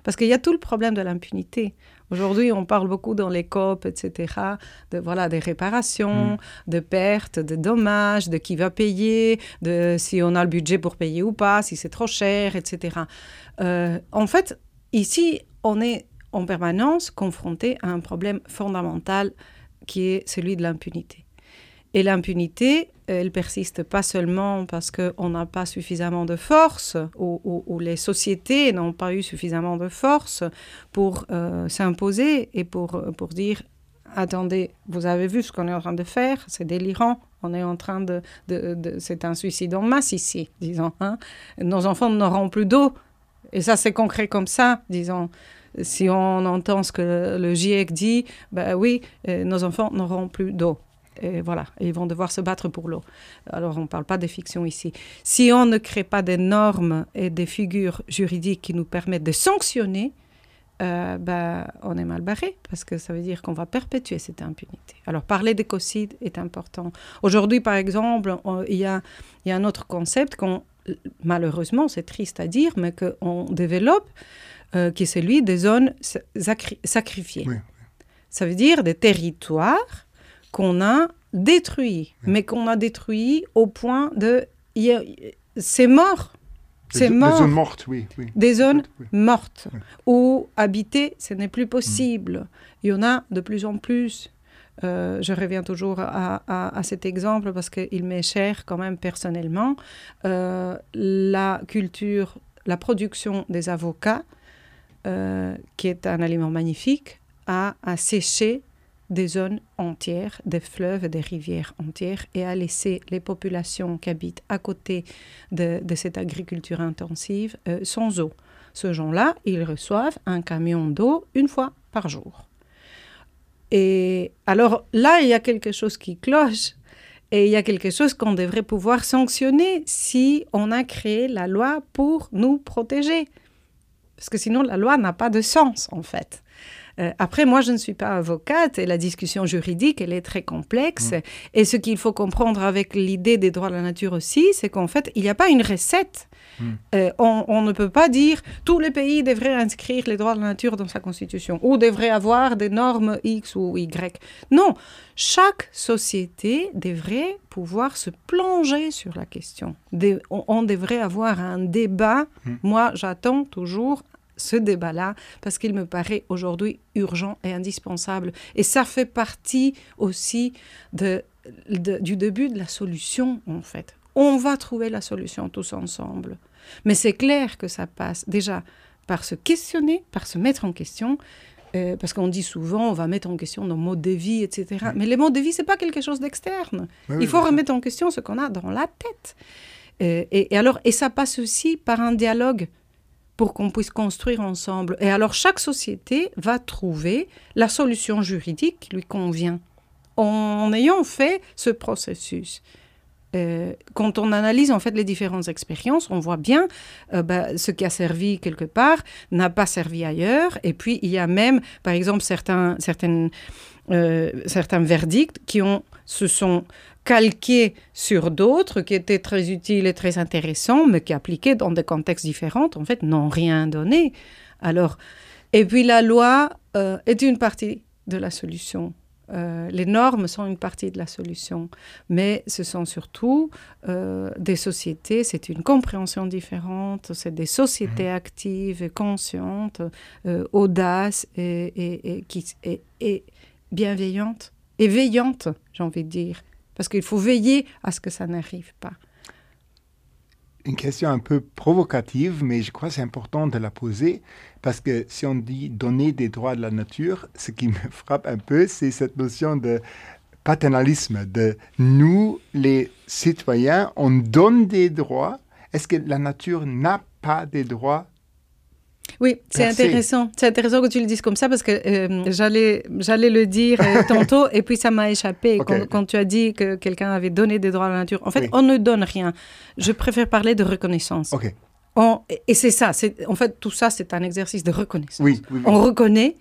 Parce qu'il y a tout le problème de l'impunité. Aujourd'hui, on parle beaucoup dans les COP, etc., de, voilà, des réparations, Mm. de pertes, de dommages, de qui va payer, de si on a le budget pour payer ou pas, si c'est trop cher, etc. Euh, en fait, ici, on est en permanence confronté à un problème fondamental qui est celui de l'impunité. Et l'impunité, elle persiste pas seulement parce qu'on n'a pas suffisamment de force ou, les sociétés n'ont pas eu suffisamment de force pour euh, s'imposer et pour, euh, pour dire attendez, vous avez vu ce qu'on est en train de faire, c'est délirant, on est en train de, de- c'est un suicide en masse ici, disons. hein. Nos enfants n'auront plus d'eau. Et ça, c'est concret comme ça, disons. Si on entend ce que le GIEC dit, ben oui, euh, nos enfants n'auront plus d'eau. Et voilà, ils vont devoir se battre pour l'eau. Alors, on ne parle pas de fiction ici. Si on ne crée pas des normes et des figures juridiques qui nous permettent de sanctionner, euh, ben, on est mal barré, parce que ça veut dire qu'on va perpétuer cette impunité. Alors, parler d'écocide est important. Aujourd'hui, par exemple, il y a, il y a un autre concept qu'on, malheureusement, c'est triste à dire, mais qu'on développe, euh, qui est celui des zones sa- sacri- sacrifiées. Oui, Ça veut dire des territoires qu'on a détruits, mais qu'on a détruits au point de... C'est mort. C'est mort. Des zones mortes, oui. oui. Des zones Oui. mortes, Oui. où habiter, ce n'est plus possible. Il y en a de plus en plus. Euh, je reviens toujours à, à- à cet exemple parce qu'il m'est cher quand même personnellement. Euh, la culture, la production des avocats, euh, qui est un aliment magnifique, a, a séché des zones entières, des fleuves et des rivières entières, et a laissé les populations qui habitent à côté de, cette agriculture intensive euh, sans eau. Ce gens-là, ils reçoivent un camion d'eau une fois par jour. Et alors là, il y a quelque chose qui cloche. Et il y a quelque chose qu'on devrait pouvoir sanctionner si on a créé la loi pour nous protéger. Parce que sinon, la loi n'a pas de sens, en fait. Euh, après, moi, je ne suis pas avocate et la discussion juridique, elle est très complexe. Et ce qu'il faut comprendre avec l'idée des droits de la nature aussi, c'est qu'en fait, il n'y a pas une recette. Euh, on, on ne peut pas dire tous les pays devraient inscrire les droits de la nature dans sa constitution ou devraient avoir des normes X ou Y. Non, chaque société devrait pouvoir se plonger sur la question. On, on devrait avoir un débat. Moi, j'attends toujours ce débat-là parce qu'il me paraît aujourd'hui urgent et indispensable. Et ça fait partie aussi de, de- du début de la solution, en fait. On va trouver la solution tous ensemble. Mais c'est clair que ça passe déjà par se questionner, par se mettre en question. euh, parce qu'on dit souvent, on va mettre en question nos modes de vie, etc. Mais les modes de vie, c'est pas quelque chose d'externe. Oui, Il faut remettre en question ce qu'on a dans la tête. Euh, et, et alors, et ça passe aussi par un dialogue pour qu'on puisse construire ensemble. Et alors, chaque société va trouver la solution juridique qui lui convient en ayant fait ce processus. Euh, quand on analyse en fait les différentes expériences, on voit bien euh, bah, ce qui a servi quelque part n'a pas servi ailleurs. Et puis il y a même, par exemple, certains, certaines, certains verdicts qui ont, se sont calqués sur d'autres qui étaient très utiles et très intéressants, mais qui appliqués dans des contextes différents, en fait, n'ont rien donné. Alors, et puis la loi euh, est une partie de la solution. Euh, les normes sont une partie de la solution, mais ce sont surtout euh, des sociétés, c'est une compréhension différente, c'est des sociétés actives et conscientes, euh, audaces et, et- et qui, et- et bienveillantes, et veillantes, j'ai envie de dire, parce qu'il faut veiller à ce que ça n'arrive pas. Une question un peu provocative, mais je crois que c'est important de la poser, parce que si on dit donner des droits de la nature, ce qui me (laughs) frappe un peu, c'est cette notion de paternalisme, de nous, les citoyens, on donne des droits. Est-ce que la nature n'a pas des droits Oui, c'est intéressant. C'est intéressant que tu le dises comme ça parce que euh, j'allais, j'allais le dire euh, (laughs) tantôt et puis ça m'a échappé quand, quand tu as dit que quelqu'un avait donné des droits à la nature. En fait, Oui. on ne donne rien. Je préfère parler de reconnaissance. Ok, On, et c'est ça, c'est, en fait, tout ça, c'est un exercice de reconnaissance. Oui. On reconnaît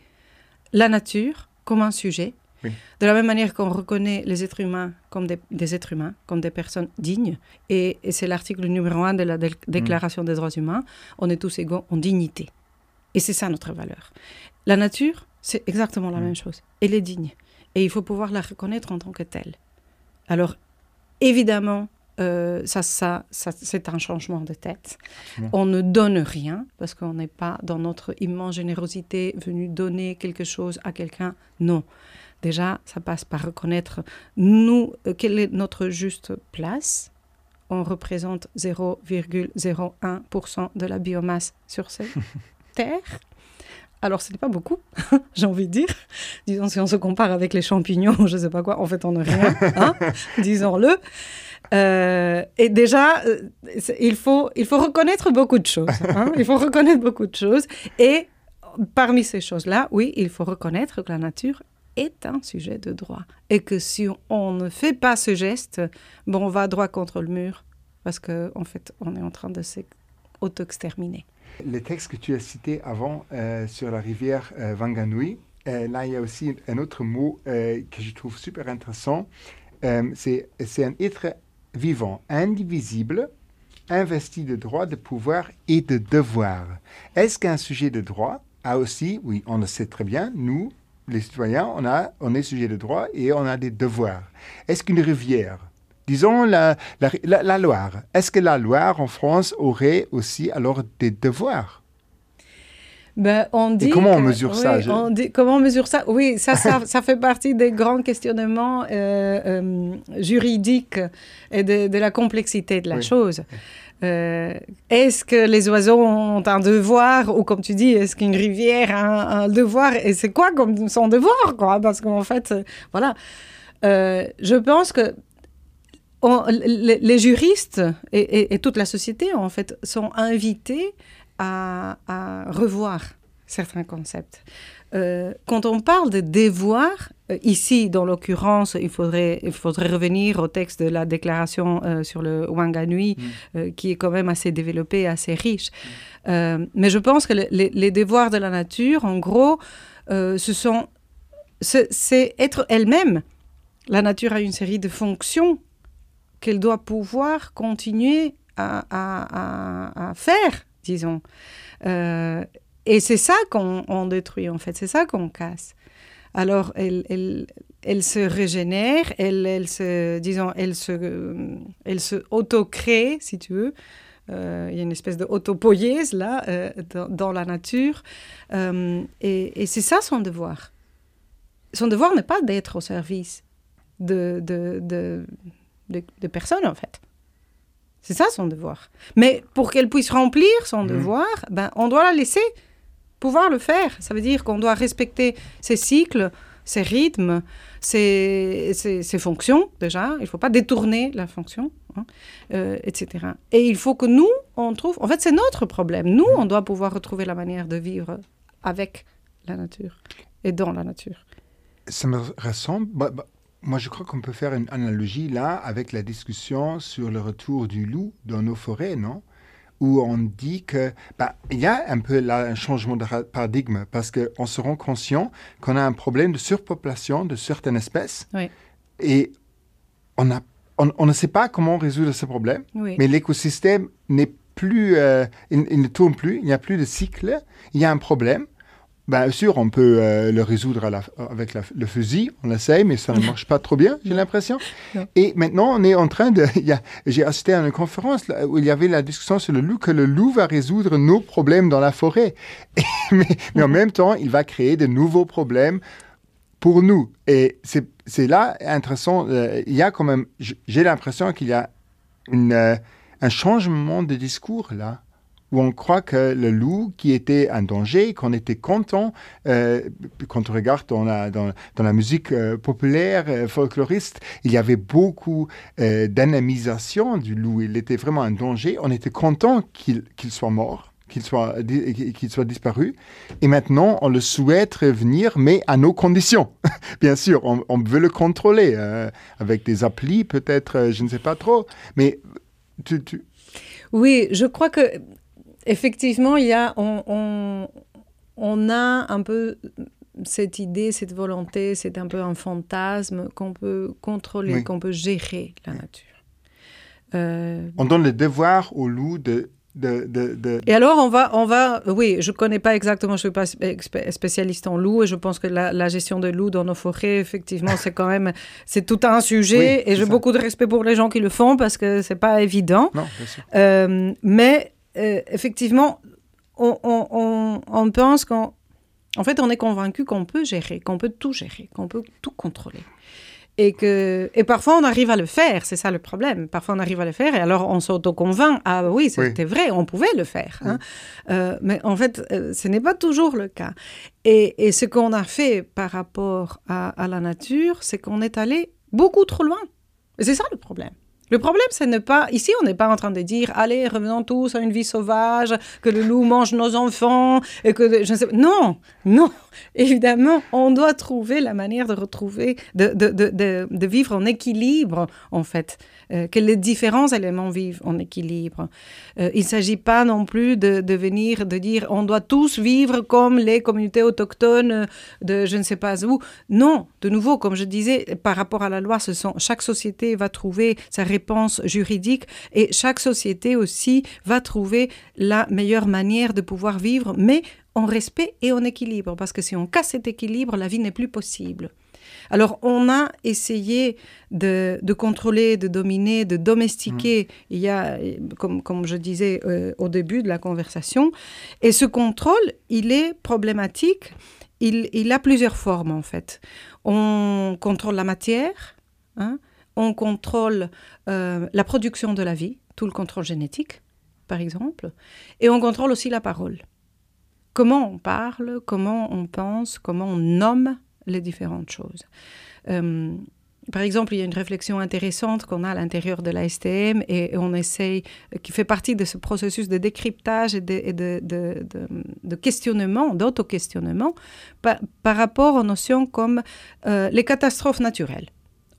la nature comme un sujet, Oui. de la même manière qu'on reconnaît les êtres humains comme des, des êtres humains, comme des personnes dignes. Et, et c'est l'article numéro un de la Dé- Déclaration des droits humains. On est tous égaux en dignité. Et c'est ça notre valeur. La nature, c'est exactement la Mm. même chose. Elle est digne. Et il faut pouvoir la reconnaître en tant que telle. Alors, évidemment, euh, ça, ça, ça, c'est un changement de tête. On ne donne rien parce qu'on n'est pas dans notre immense générosité venu donner quelque chose à quelqu'un. Non. Déjà, ça passe par reconnaître nous euh, quelle est notre juste place. On représente 0,01% de la biomasse sur cette (laughs) terre. Alors, ce n'est pas beaucoup, (laughs) j'ai envie de dire. Disons, si on se compare avec les champignons, je ne sais pas quoi, en fait, on n'est rien, hein, (laughs) disons-le. Euh, et déjà, euh, il faut, il faut reconnaître beaucoup de choses. hein. Il faut reconnaître beaucoup de choses. Et parmi ces choses-là, oui, il faut reconnaître que la nature est un sujet de droit. Et que si on ne fait pas ce geste, bon, on va droit contre le mur. Parce qu'en en fait, on est en train de s'auto-exterminer. Le texte que tu as cité avant euh, sur la rivière euh, Wanganui, euh, là, il y a aussi un autre mot euh, que je trouve super intéressant. Euh, c'est un être vivant, indivisible, investi de droits, de pouvoir et de devoirs. Est-ce qu'un sujet de droit a aussi, oui, on le sait très bien, nous, les citoyens, on, a, on est sujet de droit et on a des devoirs. Est-ce qu'une rivière, disons la, la, la- la Loire, est-ce que la Loire en France aurait aussi alors des devoirs? Ben, on dit comment on mesure ça, oui, je- on dit- Comment on mesure ça? Oui, ça, ça, (laughs) ça fait partie des grands questionnements euh, euh, juridiques et de, de la complexité de la Oui. chose. Euh, est-ce que les oiseaux ont un devoir ou comme tu dis, est-ce qu'une rivière a un, devoir? Et c'est quoi comme son devoir quoi? Parce qu'en fait, euh, voilà. Euh, je pense que les, juristes et, toute la société en fait sont invités à, à revoir certains concepts. Quand on parle de devoir, ici, dans l'occurrence, il faudrait, il faudrait revenir au texte de la déclaration euh, sur le Wanganui, euh, qui est quand même assez développé, assez riche. Euh, mais je pense que le- les, les devoirs de la nature, en gros, euh, ce sont, c'est être elle-même. La nature a une série de fonctions qu'elle doit pouvoir continuer à, à- à- à faire, disons. Euh, et c'est ça qu'on on détruit, en fait, c'est ça qu'on casse. Alors, elle, elle, elle se régénère, elle, elle se, disons, elle se, euh, elle se auto-crée, si tu veux. Euh, il y a une espèce de autopoïèse, là, euh, dans, dans la nature. Euh, et et c'est ça son devoir. Son devoir n'est pas d'être au service de, de, de, de, de personnes, en fait. C'est ça son devoir. Mais pour qu'elle puisse remplir son Mhm. devoir, ben, on doit la laisser pouvoir le faire. Ça veut dire qu'on doit respecter ses cycles, ses rythmes, ses fonctions, déjà. Il ne faut pas détourner la fonction, hein, euh, etc. Et il faut que nous, on trouve... En fait, c'est notre problème. Nous, on doit pouvoir retrouver la manière de vivre avec la nature et dans la nature. Ça me ressemble. bah, bah, moi, je crois qu'on peut faire une analogie là avec la discussion sur le retour du loup dans nos forêts, non? Où on dit que bah, il y a un peu là un changement de ra- paradigme parce qu'on se rend conscient qu'on a un problème de surpopulation de certaines espèces Oui. et on, a, on, on ne sait pas comment résoudre ce problème. Oui. Mais l'écosystème n'est plus, euh, il, il ne tourne plus, il n'y a plus de cycle, il y a un problème. Bien sûr, on peut euh, le résoudre à la- avec la- le fusil, on l'essaye, mais ça ne (laughs) marche pas trop bien, j'ai l'impression. Et maintenant, on est en train de... J'ai assisté à une conférence là, où il y avait la discussion sur le loup, que le loup va résoudre nos problèmes dans la forêt. (laughs) Et- mais, mais en même temps, il va créer de nouveaux problèmes pour nous. Et c'est là intéressant. euh, il y a quand même, j'ai l'impression qu'il y a une, euh, un changement de discours là, où on croit que le loup qui était un danger, qu'on était content, euh, quand on regarde dans la, dans, la musique euh, populaire, euh, folkloriste, il y avait beaucoup d'anamisation du loup. Il était vraiment un danger. On était content qu'il soit mort, qu'il soit, soit disparu. Et maintenant, on le souhaite revenir, mais à nos conditions. (laughs) Bien sûr, on, on veut le contrôler avec des applis, peut-être, je ne sais pas trop. Mais tu, tu- Oui, je crois que effectivement, il y a, on, on, on a un peu cette idée, cette volonté, c'est un peu un fantasme qu'on peut contrôler, Oui. qu'on peut gérer la nature. Euh, On donne le devoir au loup de... de, de, de- et alors, on va, on va, oui, je connais pas exactement, je suis pas spé- spécialiste en loups et je pense que la, la gestion des loups dans nos forêts, effectivement, c'est quand même, c'est tout un sujet Oui, et j'ai beaucoup de respect pour les gens qui le font parce que c'est pas évident. Non, bien sûr. Euh, mais euh, effectivement, on, on- on- on pense qu'en en fait, on est convaincu qu'on peut gérer, qu'on peut tout gérer, qu'on peut tout contrôler. Et, que, et parfois, on arrive à le faire, c'est ça le problème. Parfois, on arrive à le faire et alors on s'auto-convainc. Ah oui, c'était vrai, on pouvait le faire. hein. Euh, mais en fait, euh, ce n'est pas toujours le cas. Et, et ce qu'on a fait par rapport à, à la nature, c'est qu'on est allé beaucoup trop loin. Et c'est ça le problème. Le problème, c'est ne pas. Ici, on n'est pas en train de dire allez, revenons tous à une vie sauvage, que le loup mange nos enfants, et que. Je ne sais. Non, non. Évidemment, on doit trouver la manière de retrouver, de, de, de, de vivre en équilibre, en fait, euh, que les différents éléments vivent en équilibre. Euh, il ne s'agit pas non plus de, venir, de dire on doit tous vivre comme les communautés autochtones de je ne sais pas où. Non, de nouveau, comme je disais, par rapport à la loi, chaque société va trouver sa réponse juridique et chaque société aussi va trouver la meilleure manière de pouvoir vivre, mais en respect et en équilibre, parce que si on casse cet équilibre, la vie n'est plus possible. Alors, on a essayé de, de contrôler, de dominer, de domestiquer, il y a, comme, comme je disais euh, au début de la conversation, et ce contrôle, il est problématique, il, il a plusieurs formes en fait. On contrôle la matière, hein, on contrôle euh, la production de la vie, tout le contrôle génétique, par exemple, et on contrôle aussi la parole. Comment on parle, comment on pense, comment on nomme les différentes choses. Euh, par exemple, il y a une réflexion intéressante qu'on a à l'intérieur de la STM et on essaye, qui fait partie de ce processus de décryptage et de, questionnement, d'auto-questionnement, par, par, rapport aux notions comme euh, les catastrophes naturelles.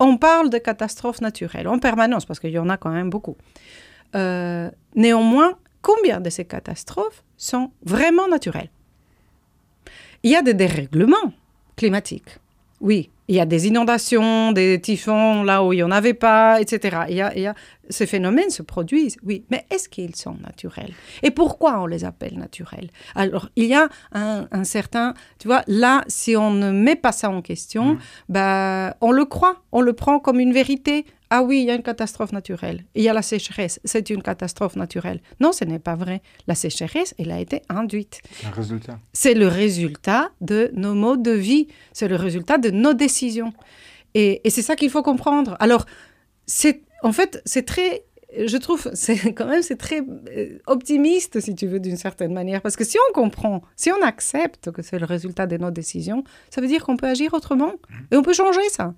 On parle de catastrophes naturelles en permanence parce qu'il y en a quand même beaucoup. Euh, néanmoins, combien de ces catastrophes sont vraiment naturelles? Il y a des dérèglements climatiques. Oui, il y a des inondations, des typhons là où il n'y en avait pas, etc. Il y a, il y a, ces phénomènes se produisent, oui, mais est-ce qu'ils sont naturels? Et pourquoi on les appelle naturels? Alors, il y a un, un, certain, tu vois, là, si on ne met pas ça en question, mmh. bah, on le croit, on le prend comme une vérité. Ah oui, il y a une catastrophe naturelle. Il y a la sécheresse, c'est une catastrophe naturelle. Non, ce n'est pas vrai. La sécheresse, elle a été induite. Un résultat. C'est le résultat de nos modes de vie, c'est le résultat de nos décisions. Et, et c'est ça qu'il faut comprendre. Alors, c'est en fait, c'est très je trouve, (laughs) c'est quand même c'est très optimiste, si tu veux, d'une certaine manière. Parce que si on comprend, si on accepte que c'est le résultat de nos décisions, ça veut dire qu'on peut agir autrement. Et on peut changer ça.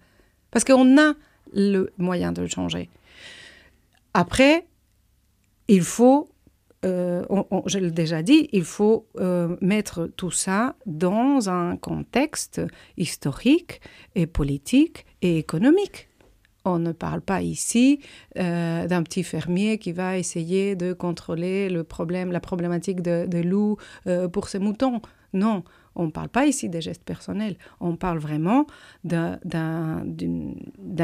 Parce qu'on a le moyen de le changer. Après, il faut, euh, je l'ai déjà dit, il faut euh, mettre tout ça dans un contexte historique et politique et économique. On ne parle pas ici euh, d'un petit fermier qui va essayer de contrôler le problème, la problématique de, de loup euh, pour ses moutons. Non, on ne parle pas ici des gestes personnels. On parle vraiment d'un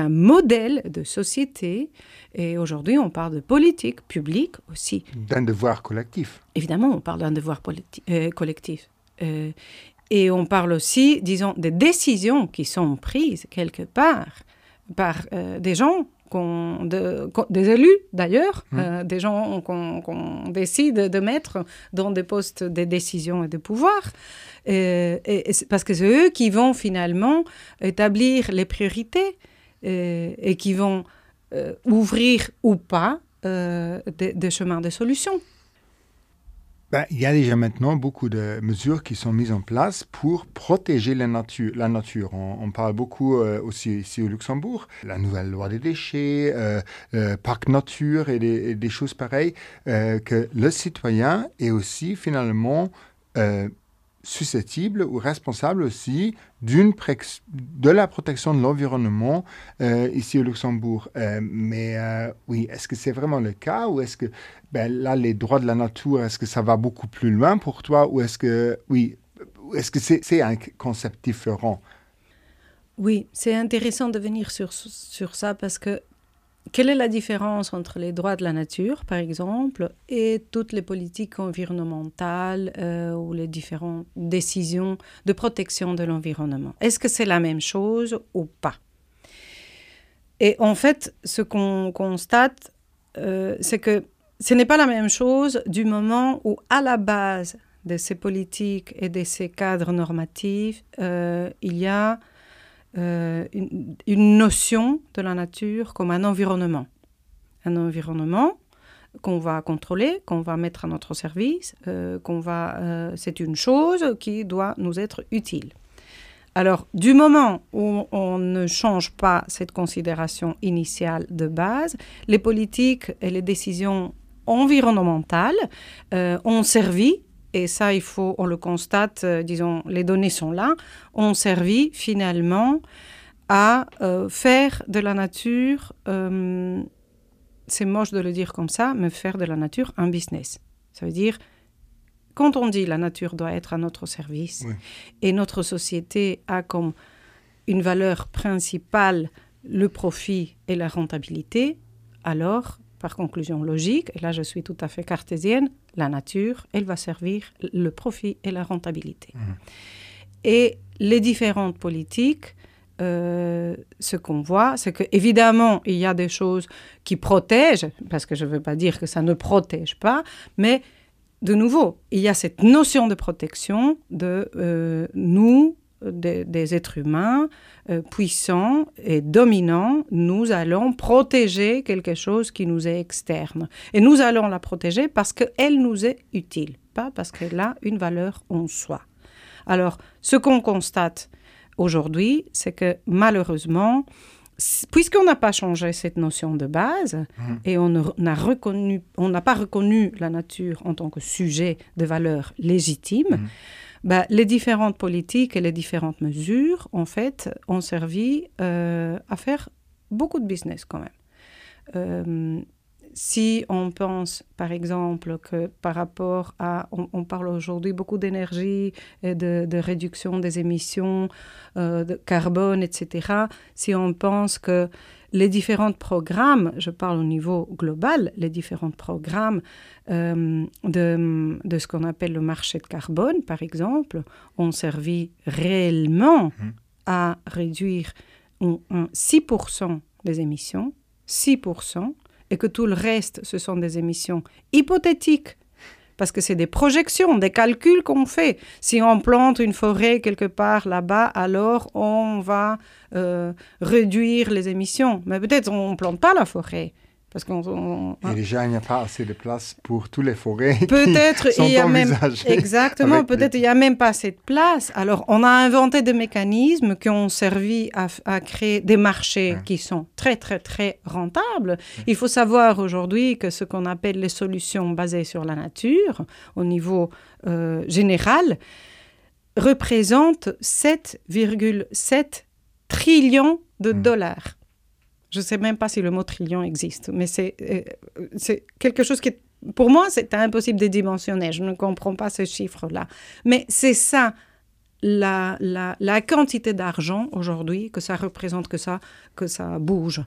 modèle de société. Et aujourd'hui, on parle de politique publique aussi. D'un devoir collectif. Évidemment, on parle d'un devoir euh, collectif. et on parle aussi, disons, des décisions qui sont prises quelque part par euh, des gens, de, des élus d'ailleurs, mmh. euh, des gens qu'on qu décide de mettre dans des postes de décision et de pouvoir, et, et, et parce que c'est eux qui vont finalement établir les priorités et, qui vont euh, ouvrir ou pas euh, des, des chemins de solutions. Ben, il y a déjà maintenant beaucoup de mesures qui sont mises en place pour protéger la nature. On, parle beaucoup euh, aussi ici au Luxembourg, la nouvelle loi des déchets, euh, euh, parc nature et des, et des choses pareilles, que le citoyen est aussi finalement susceptible ou responsable aussi d'une de la protection de l'environnement euh, ici au Luxembourg. Euh, mais euh, oui, est-ce que c'est vraiment le cas ou est-ce que ben, là, les droits de la nature, est-ce que ça va beaucoup plus loin pour toi ou est-ce que, oui, est-ce que c'est un concept différent? Oui, c'est intéressant de venir sur, sur ça parce que quelle est la différence entre les droits de la nature, par exemple, et toutes les politiques environnementales euh, ou les différentes décisions de protection de l'environnement? Est-ce que c'est la même chose ou pas? Et en fait, ce qu'on constate, euh, c'est que ce n'est pas la même chose du moment où, à la base de ces politiques et de ces cadres normatifs, euh, il y a euh, une, notion de la nature comme un environnement. Un environnement qu'on va contrôler, qu'on va mettre à notre service, euh, qu'on va, euh, c'est une chose qui doit nous être utile. Alors, du moment où on ne change pas cette considération initiale de base, les politiques et les décisions environnementales ont servi et ça, il faut, on le constate, euh, disons, les données sont là, ont servi finalement à euh, faire de la nature, euh, c'est moche de le dire comme ça, mais faire de la nature un business. Ça veut dire, quand on dit la nature doit être à notre service Oui. et notre société a comme une valeur principale le profit et la rentabilité, alors, par conclusion logique, et là je suis tout à fait cartésienne, la nature, elle va servir le profit et la rentabilité. Et les différentes politiques, euh, ce qu'on voit, c'est que évidemment il y a des choses qui protègent, parce que je ne veux pas dire que ça ne protège pas, mais de nouveau, il y a cette notion de protection de euh, nous, des, des êtres humains euh, puissants et dominants, nous allons protéger quelque chose qui nous est externe. Et nous allons la protéger parce qu'elle nous est utile, pas parce qu'elle a une valeur en soi. Alors, ce qu'on constate aujourd'hui, c'est que malheureusement, puisqu'on n'a pas changé cette notion de base Mhm. et on n'a reconnu, on n'a pas reconnu la nature en tant que sujet de valeur légitime, Mhm. Bah, les différentes politiques et les différentes mesures, en fait, ont servi euh, à faire beaucoup de business quand même. Euh, si on pense, par exemple, que par rapport à, on, parle aujourd'hui beaucoup d'énergie et de, de réduction des émissions euh, de carbone, etc. Si on pense que les différents programmes, je parle au niveau global, les différents programmes euh, de, de ce qu'on appelle le marché de carbone, par exemple, ont servi réellement Mhm. à réduire un, un 6% des émissions, 6%, et que tout le reste, ce sont des émissions hypothétiques. Parce que c'est des projections, des calculs qu'on fait. Si on plante une forêt quelque part là-bas, alors on va euh, réduire les émissions. Mais peut-être on ne plante pas la forêt. Parce qu'on on- déjà, il n'y a pas assez de place pour tous les forêts. Peut-être (laughs) il y a même exactement peut-être il y a même pas cette place. Alors on a inventé des mécanismes qui ont servi à, créer des marchés Ouais. qui sont très très très rentables. Il faut savoir aujourd'hui que ce qu'on appelle les solutions basées sur la nature au niveau euh, général représentent 7,7 trillions de Mm. dollars. Je ne sais même pas si le mot trillion existe, mais c'est euh, quelque chose qui pour moi, c'est impossible de dimensionner. Je ne comprends pas ce chiffre-là. Mais c'est ça, la, la, la quantité d'argent aujourd'hui que ça représente, que ça, que ça bouge.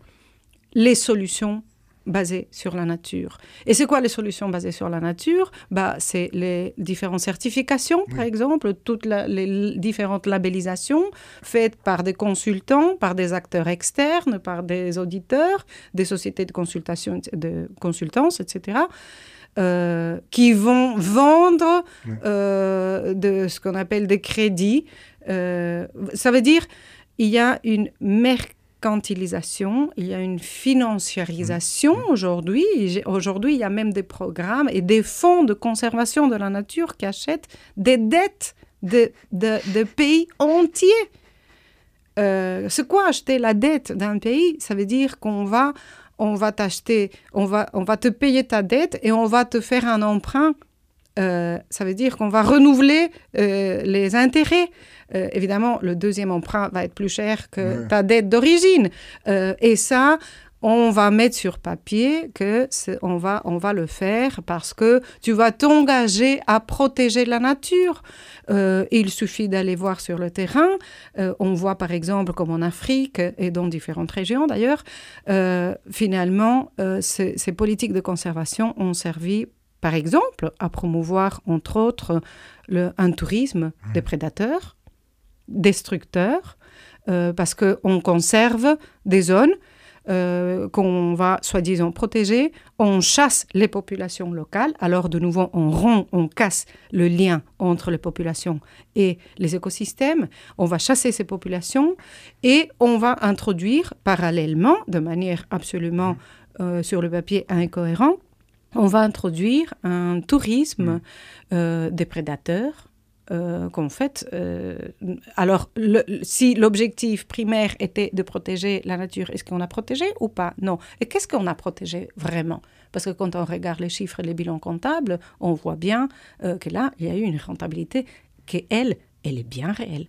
Les solutions basées sur la nature. Et c'est quoi les solutions basées sur la nature? Bah, C'est les différentes certifications, par exemple, toutes la- les différentes labellisations faites par des consultants, par des acteurs externes, par des auditeurs, des sociétés de consultation, de consultance, etc euh, qui vont vendre euh, de ce qu'on appelle des crédits. Euh, ça veut dire il y a une mercantilisation, il y a une financiarisation aujourd'hui. J'ai- Aujourd'hui, il y a même des programmes et des fonds de conservation de la nature qui achètent des dettes de, de, de pays entiers. Euh, c'est quoi acheter la dette d'un pays? Ça veut dire qu'on va, on va t'acheter, on va, on va te payer ta dette et on va te faire un emprunt euh, ça veut dire qu'on va renouveler euh, les intérêts. Euh, évidemment, le deuxième emprunt va être plus cher que Ouais. ta dette d'origine. Euh, et ça, on va mettre sur papier que on va, on va le faire parce que tu vas t'engager à protéger la nature. Euh, il suffit d'aller voir sur le terrain. Euh, on voit par exemple comme en Afrique et dans différentes régions d'ailleurs, euh, finalement, ces, ces politiques de conservation ont servi par exemple à promouvoir entre autres le, un tourisme des prédateurs, destructeurs, euh, parce qu'on conserve des zones euh, qu'on va soi-disant protéger, on chasse les populations locales, alors de nouveau on rompt, on casse le lien entre les populations et les écosystèmes, on va chasser ces populations et on va introduire parallèlement, de manière absolument euh, sur le papier incohérent, on va introduire un tourisme euh, des prédateurs, euh, qu'en fait, euh, alors si l'objectif primaire était de protéger la nature, est-ce qu'on a protégé ou pas? Non. Et qu'est-ce qu'on a protégé vraiment? Parce que quand on regarde les chiffres et les bilans comptables, on voit bien euh, que là, il y a eu une rentabilité qui, elle, elle est bien réelle.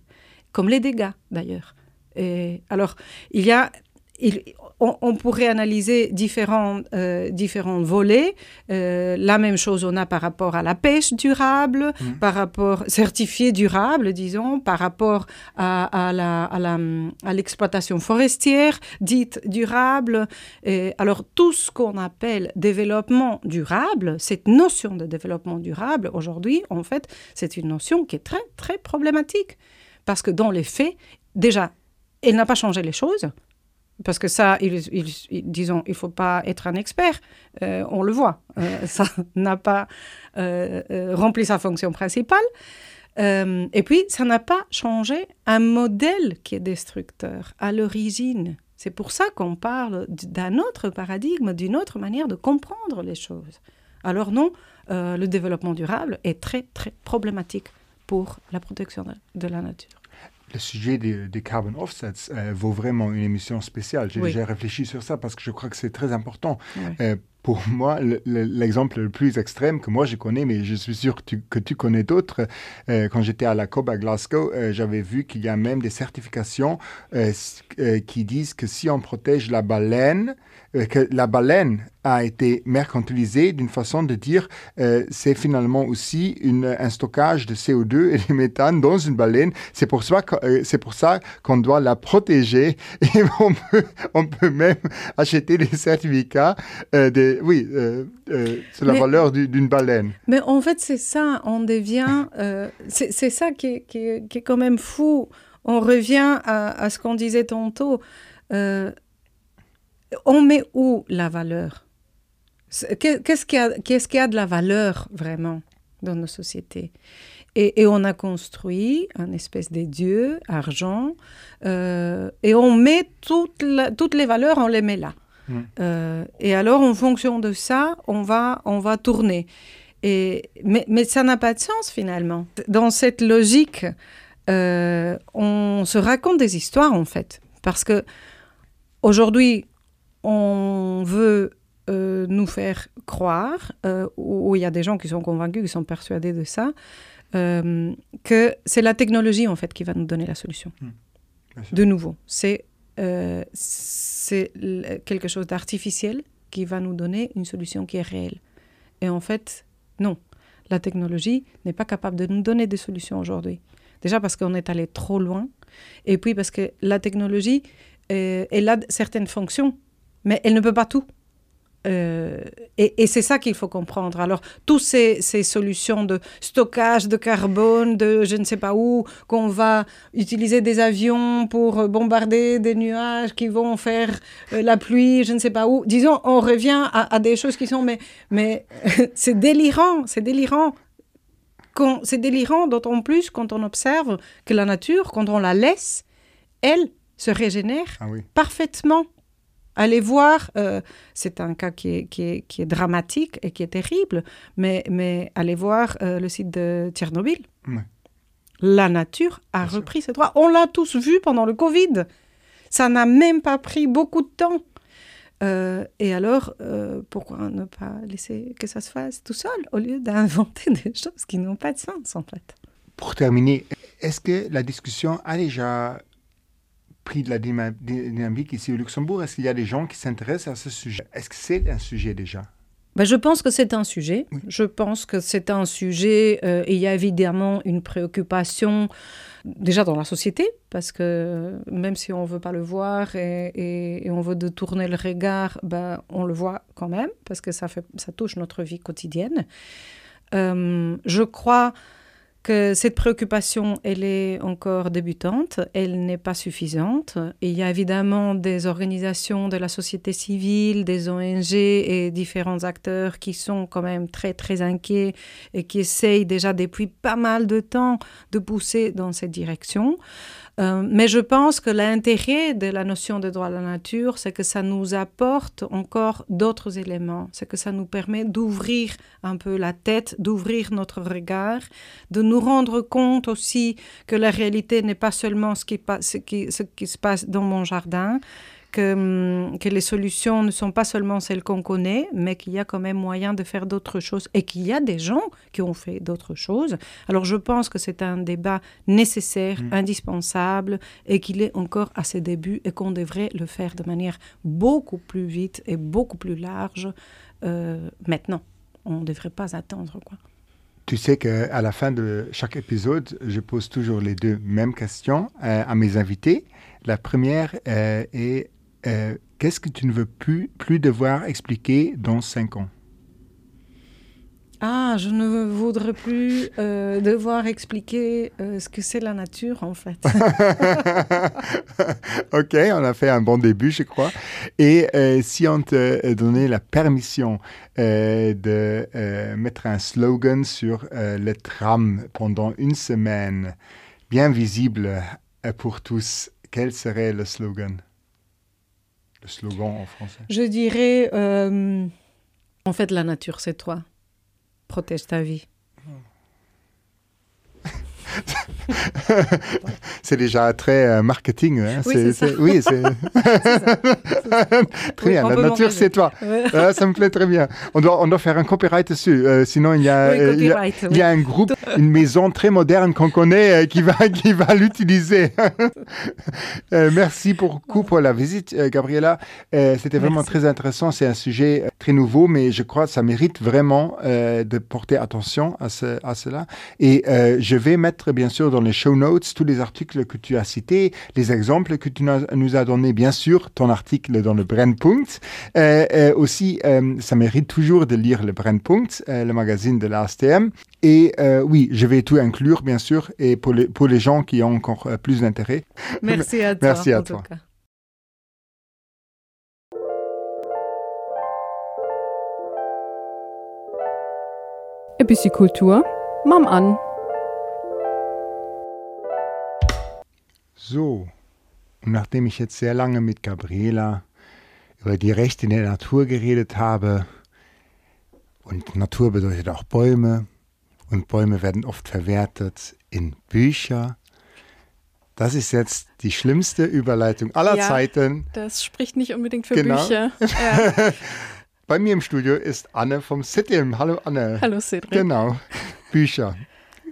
Comme les dégâts, d'ailleurs. Et alors, il y a... il- on, on pourrait analyser différents, euh, différents volets. Euh, la même chose on a par rapport à la pêche durable, par rapport certifié durable, disons, par rapport à, à la- à la- à l'exploitation forestière dite durable. Et alors tout ce qu'on appelle développement durable, cette notion de développement durable aujourd'hui, en fait, c'est une notion qui est très très problématique parce que dans les faits, déjà, elle n'a pas changé les choses. Parce que ça, disons, il ne faut pas être un expert, euh, on le voit. Euh, ça (laughs) n'a pas euh, rempli sa fonction principale. Et puis, ça n'a pas changé un modèle qui est destructeur à l'origine. C'est pour ça qu'on parle d'un autre paradigme, d'une autre manière de comprendre les choses. Alors non, le développement durable est très, très problématique pour la protection de la nature. Le sujet des, des carbon offsets euh, vaut vraiment une émission spéciale. J'ai Oui. réfléchi sur ça parce que je crois que c'est très important. Euh, pour (laughs) moi, le- le- l'exemple le, plus extrême que moi je connais, mais je suis sûr que tu, que tu connais d'autres, euh, quand j'étais à la COP à Glasgow, euh, j'avais vu qu'il y a même des certifications euh, qui disent que si on protège la baleine, que la baleine a été mercantilisée d'une façon de dire euh, c'est finalement aussi une, un stockage de CO2 et de méthane dans une baleine. C'est pour ça euh, c'est pour ça qu'on doit la protéger (laughs) et on peut, on peut même acheter des certificats euh, oui, euh, euh, sur la Mais- valeur du- d'une baleine. Mais en fait, c'est ça, on devient... euh, c'est ça qui est, qui, est, qui est quand même fou. On revient à, à ce qu'on disait tantôt. Euh, on met où la valeur? Qu'est-ce qui, a- qu'est-ce qui a de la valeur vraiment dans nos sociétés? Et, et on a construit un espèce de dieu, argent, euh, et on met toute la- toutes les valeurs, on les met là. Mm. Euh, et alors, en fonction de ça, on va, on va tourner. Et, mais, mais ça n'a pas de sens finalement. Dans cette logique, euh, on se raconte des histoires en fait. Parce que aujourd'hui, on veut euh, nous faire croire, euh, ou il y a des gens qui sont convaincus, qui sont persuadés de ça, euh, que c'est la technologie en fait qui va nous donner la solution. Sûr. De nouveau, c'est c'est quelque chose d'artificiel qui va nous donner une solution qui est réelle. Et en fait, non. La technologie n'est pas capable de nous donner des solutions aujourd'hui. Déjà parce qu'on est allé trop loin, et puis parce que la technologie, elle a certaines fonctions, mais elle ne peut pas tout. Euh, et et c'est ça qu'il faut comprendre. Alors, toutes ces, ces solutions de stockage de carbone, de je ne sais pas où, qu'on va utiliser des avions pour bombarder des nuages qui vont faire euh, la pluie, je ne sais pas où. Disons, on revient à, à des choses qui sont, mais, mais (laughs) c'est délirant, c'est délirant. C'est délirant, d'autant plus quand on observe que la nature, quand on la laisse, elle se régénère Ah oui. parfaitement. Allez voir, euh, c'est un cas qui est, qui, est, qui est dramatique et qui est terrible, mais, mais allez voir euh, le site de Tchernobyl. Ouais. La nature a Bien sûr. repris ses droits. On l'a tous vu pendant le Covid. Ça n'a même pas pris beaucoup de temps. Euh, et alors, pourquoi ne pas laisser que ça se fasse tout seul au lieu d'inventer (laughs) des choses qui n'ont pas de sens en fait? Pour terminer, est-ce que la discussion a déjà pris de la dynamique ici au Luxembourg? Est-ce qu'il y a des gens qui s'intéressent à ce sujet? Est-ce que c'est un sujet déjà? Ben, je pense que c'est un sujet. Oui. Je pense que c'est un sujet. Euh, et il y a évidemment une préoccupation déjà dans la société, parce que même si on ne veut pas le voir et, et, et, on veut détourner le regard, ben, on le voit quand même, parce que ça, fait, ça touche notre vie quotidienne. Euh, je crois que cette préoccupation, elle est encore débutante, elle n'est pas suffisante. Il y a évidemment des organisations de la société civile, des ONG et différents acteurs qui sont quand même très très inquiets et qui essayent déjà depuis pas mal de temps de pousser dans cette direction. Euh, mais je pense que l'intérêt de la notion de droit à la nature, c'est que ça nous apporte encore d'autres éléments. C'est que ça nous permet d'ouvrir un peu la tête, d'ouvrir notre regard, de nous rendre compte aussi que la réalité n'est pas seulement ce qui, se passe dans mon jardin, que, hum, que les solutions ne sont pas seulement celles qu'on connaît, mais qu'il y a quand même moyen de faire d'autres choses et qu'il y a des gens qui ont fait d'autres choses. Alors je pense que c'est un débat nécessaire, mmh. indispensable et qu'il est encore à ses débuts et qu'on devrait le faire de manière beaucoup plus vite et beaucoup plus large euh, maintenant. On ne devrait pas attendre. Quoi. Tu sais qu'à la fin de chaque épisode, je pose toujours les deux mêmes questions euh, à mes invités. La première euh, est euh, qu'est-ce que tu ne veux plus, plus devoir expliquer dans cinq ans? Ah, je ne voudrais plus euh, devoir expliquer euh, ce que c'est la nature, en fait. (laughs) ok, on a fait un bon début, je crois. Et si on te donnait la permission de mettre un slogan sur le tram pendant une semaine, bien visible pour tous, quel serait le slogan? Je dirais, euh, en fait, la nature, c'est toi. Protège ta vie. (laughs) c'est déjà très euh, marketing. Hein? Oui, c'est ça. Oui, c'est (laughs) (laughs) très oui, bien. La nature, c'est toi. Ouais. Euh, ça me plaît très bien. On doit, on doit faire un copyright dessus. Euh, sinon, il y, a, oui, il, y a, il y a un groupe, une maison très moderne qu'on connaît euh, qui va, qui va l'utiliser. Euh, merci beaucoup pour la visite, euh, Gabriela. C'était vraiment merci. très intéressant. C'est un sujet très nouveau, mais je crois que ça mérite vraiment de porter attention à, ce, à cela. Et je vais mettre bien sûr dans les show notes tous les articles que tu as cités, les exemples que tu nous as donnés, bien sûr, ton article dans le Brennpunkt. Euh, euh, aussi, euh, ça mérite toujours de lire le Brennpunkt, le magazine de l'ASTM. Et oui, je vais tout inclure, bien sûr, et pour les, pour les gens qui ont encore plus d'intérêt. Merci à (laughs) toi. Merci à toi. Epikultur Mam an. So, und nachdem ich jetzt sehr lange mit Gabriela über die Rechte in der Natur geredet habe, und Natur bedeutet auch Bäume, und Bäume werden oft verwertet in Bücher. Das ist jetzt die schlimmste Überleitung aller ja, Zeiten. Das spricht nicht unbedingt für Genau. Bücher. (laughs) Ja. Bei mir im Studio ist Anne vom CITIM. Hallo Anne. Hallo Cedric. Genau, Bücher.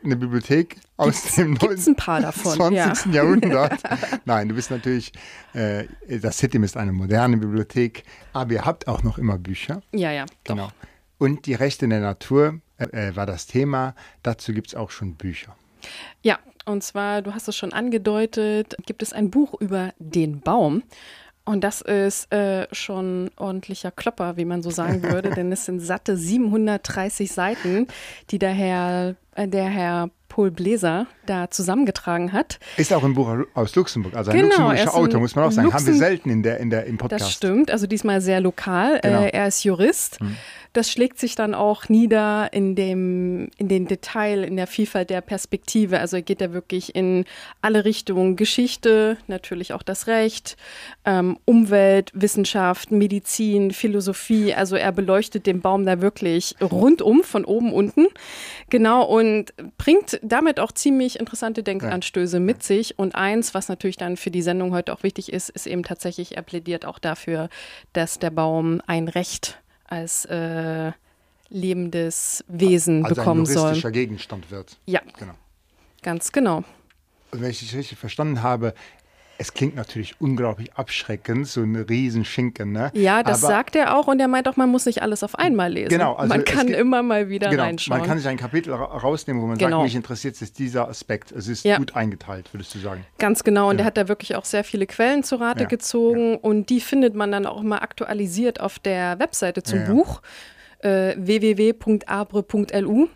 Eine Bibliothek aus Gibt's- dem gibt's ein paar davon, 20. ja. Jahrhundert. (laughs) Nein, du bist natürlich, äh, das CITIM ist eine moderne Bibliothek, aber ihr habt auch noch immer Bücher. Ja, ja. Doch. Genau. Und die Rechte in der Natur äh, war das Thema. Dazu gibt es auch schon Bücher. Ja, und zwar, du hast es schon angedeutet, gibt es ein Buch über den Baum. Und das ist äh, schon ordentlicher Klopper, wie man so sagen würde, denn es sind satte 730 Seiten, die der Herr, äh, der Herr Paul Bläser da zusammengetragen hat. Ist auch ein Buch aus Luxemburg, also ein Genau, er luxemburgischer Autor, muss man auch sagen. Haben wir Luxem- selten in der, in der, im Podcast. Das stimmt, also diesmal sehr lokal. Genau. Äh, er ist Jurist. Hm. Das schlägt sich dann auch nieder in dem, in den Detail, in der Vielfalt der Perspektive. Also er geht da wirklich in alle Richtungen. Geschichte, natürlich auch das Recht, ähm, Umwelt, Wissenschaft, Medizin, Philosophie. Also er beleuchtet den Baum da wirklich rundum, von oben unten. Genau, und bringt damit auch ziemlich interessante Denkanstöße mit sich. Und eins, was natürlich dann für die Sendung heute auch wichtig ist, ist eben tatsächlich, er plädiert auch dafür, dass der Baum ein Recht als äh, lebendes Wesen also bekommen soll. Ein Gegenstand wird. Ja, genau. ganz genau. Und wenn ich dich richtig verstanden habe, es klingt natürlich unglaublich abschreckend, so ein Riesenschinken. Ne? Ja, das Aber, sagt er auch und er meint auch, man muss nicht alles auf einmal lesen. Genau, also man kann immer mal wieder genau, reinschauen. Man kann sich ein Kapitel rausnehmen, wo man genau. sagt, mich interessiert ist dieser Aspekt. Es ist ja. gut eingeteilt, würdest du sagen. Ganz genau und ja. er hat da wirklich auch sehr viele Quellen zu Rate ja. gezogen und die findet man dann auch immer aktualisiert auf der Webseite zum Buch äh, www.abre.lu.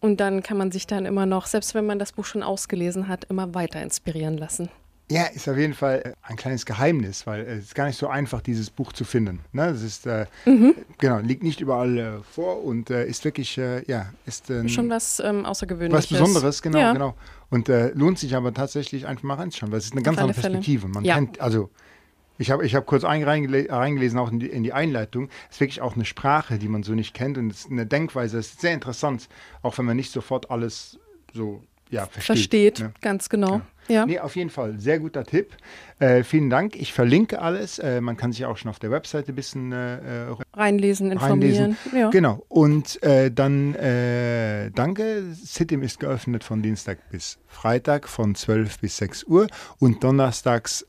Und dann kann man sich dann immer noch, selbst wenn man das Buch schon ausgelesen hat, immer weiter inspirieren lassen. Ja, ist auf jeden Fall äh, ein kleines Geheimnis, weil es ist gar nicht so einfach, dieses Buch zu finden. Ne? Es ist, äh, mhm. genau, liegt nicht überall äh, vor und äh, ist wirklich, äh, ja, ist äh, schon was ähm, Außergewöhnliches. Was Besonderes, genau, ja. genau. Und äh, lohnt sich aber tatsächlich einfach mal reinschauen, weil es ist eine ganz andere Perspektive. Man ja. kennt, also ich habe ich hab kurz reingelesen, auch in die, in die Einleitung. Es ist wirklich auch eine Sprache, die man so nicht kennt und es ist eine Denkweise. Es ist sehr interessant, auch wenn man nicht sofort alles so ja, versteht. Versteht, ne? ganz genau. Ja. Ja. Nee, auf jeden Fall, sehr guter Tipp. Äh, vielen Dank. Ich verlinke alles. Äh, man kann sich auch schon auf der Webseite ein bisschen äh, äh reinlesen, informieren. Reinlesen. Ja. Genau. Und äh, dann äh, danke. Sitim ist geöffnet von Dienstag bis Freitag von 12 bis 6 Uhr und donnerstags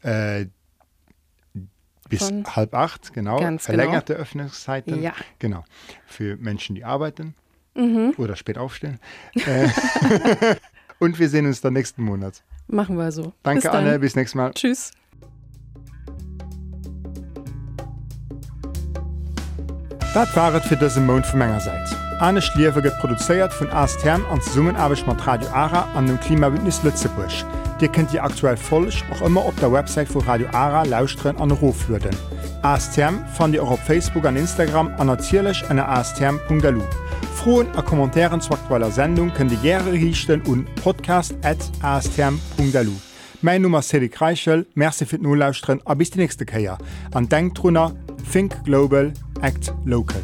bis Von halb acht, genau. Verlängerte genau. Öffnungszeiten. Ja. Genau. Für Menschen, die arbeiten mhm. oder spät aufstehen. (laughs) Und wir sehen uns dann nächsten Monat. Machen wir so. Danke, bis Anne. Bis nächstes Mal. Tschüss. Das waret fir dëse Mound vu Mengeger seit. Anne Schliewe get produzéiert vun Astherm an Summenarbeg mat Radio Ara an dem Klimabündnis Lützebusch. Dir kennt ihr aktuell folch auch immer op der Website vu Radio Ara lausren an Roflöden. ASTM fand ihr auch auf Facebook an Instagram an erzielech an astm.lu. Froen a Kommentaren zu aktueller Sendung können die Gre richten und podcast@astm.lu. Mein Nummer Cedric Reichel, Mercfir Nulllausren a bis die nächste Käier. An Denktrunner, Think Global, Act Local.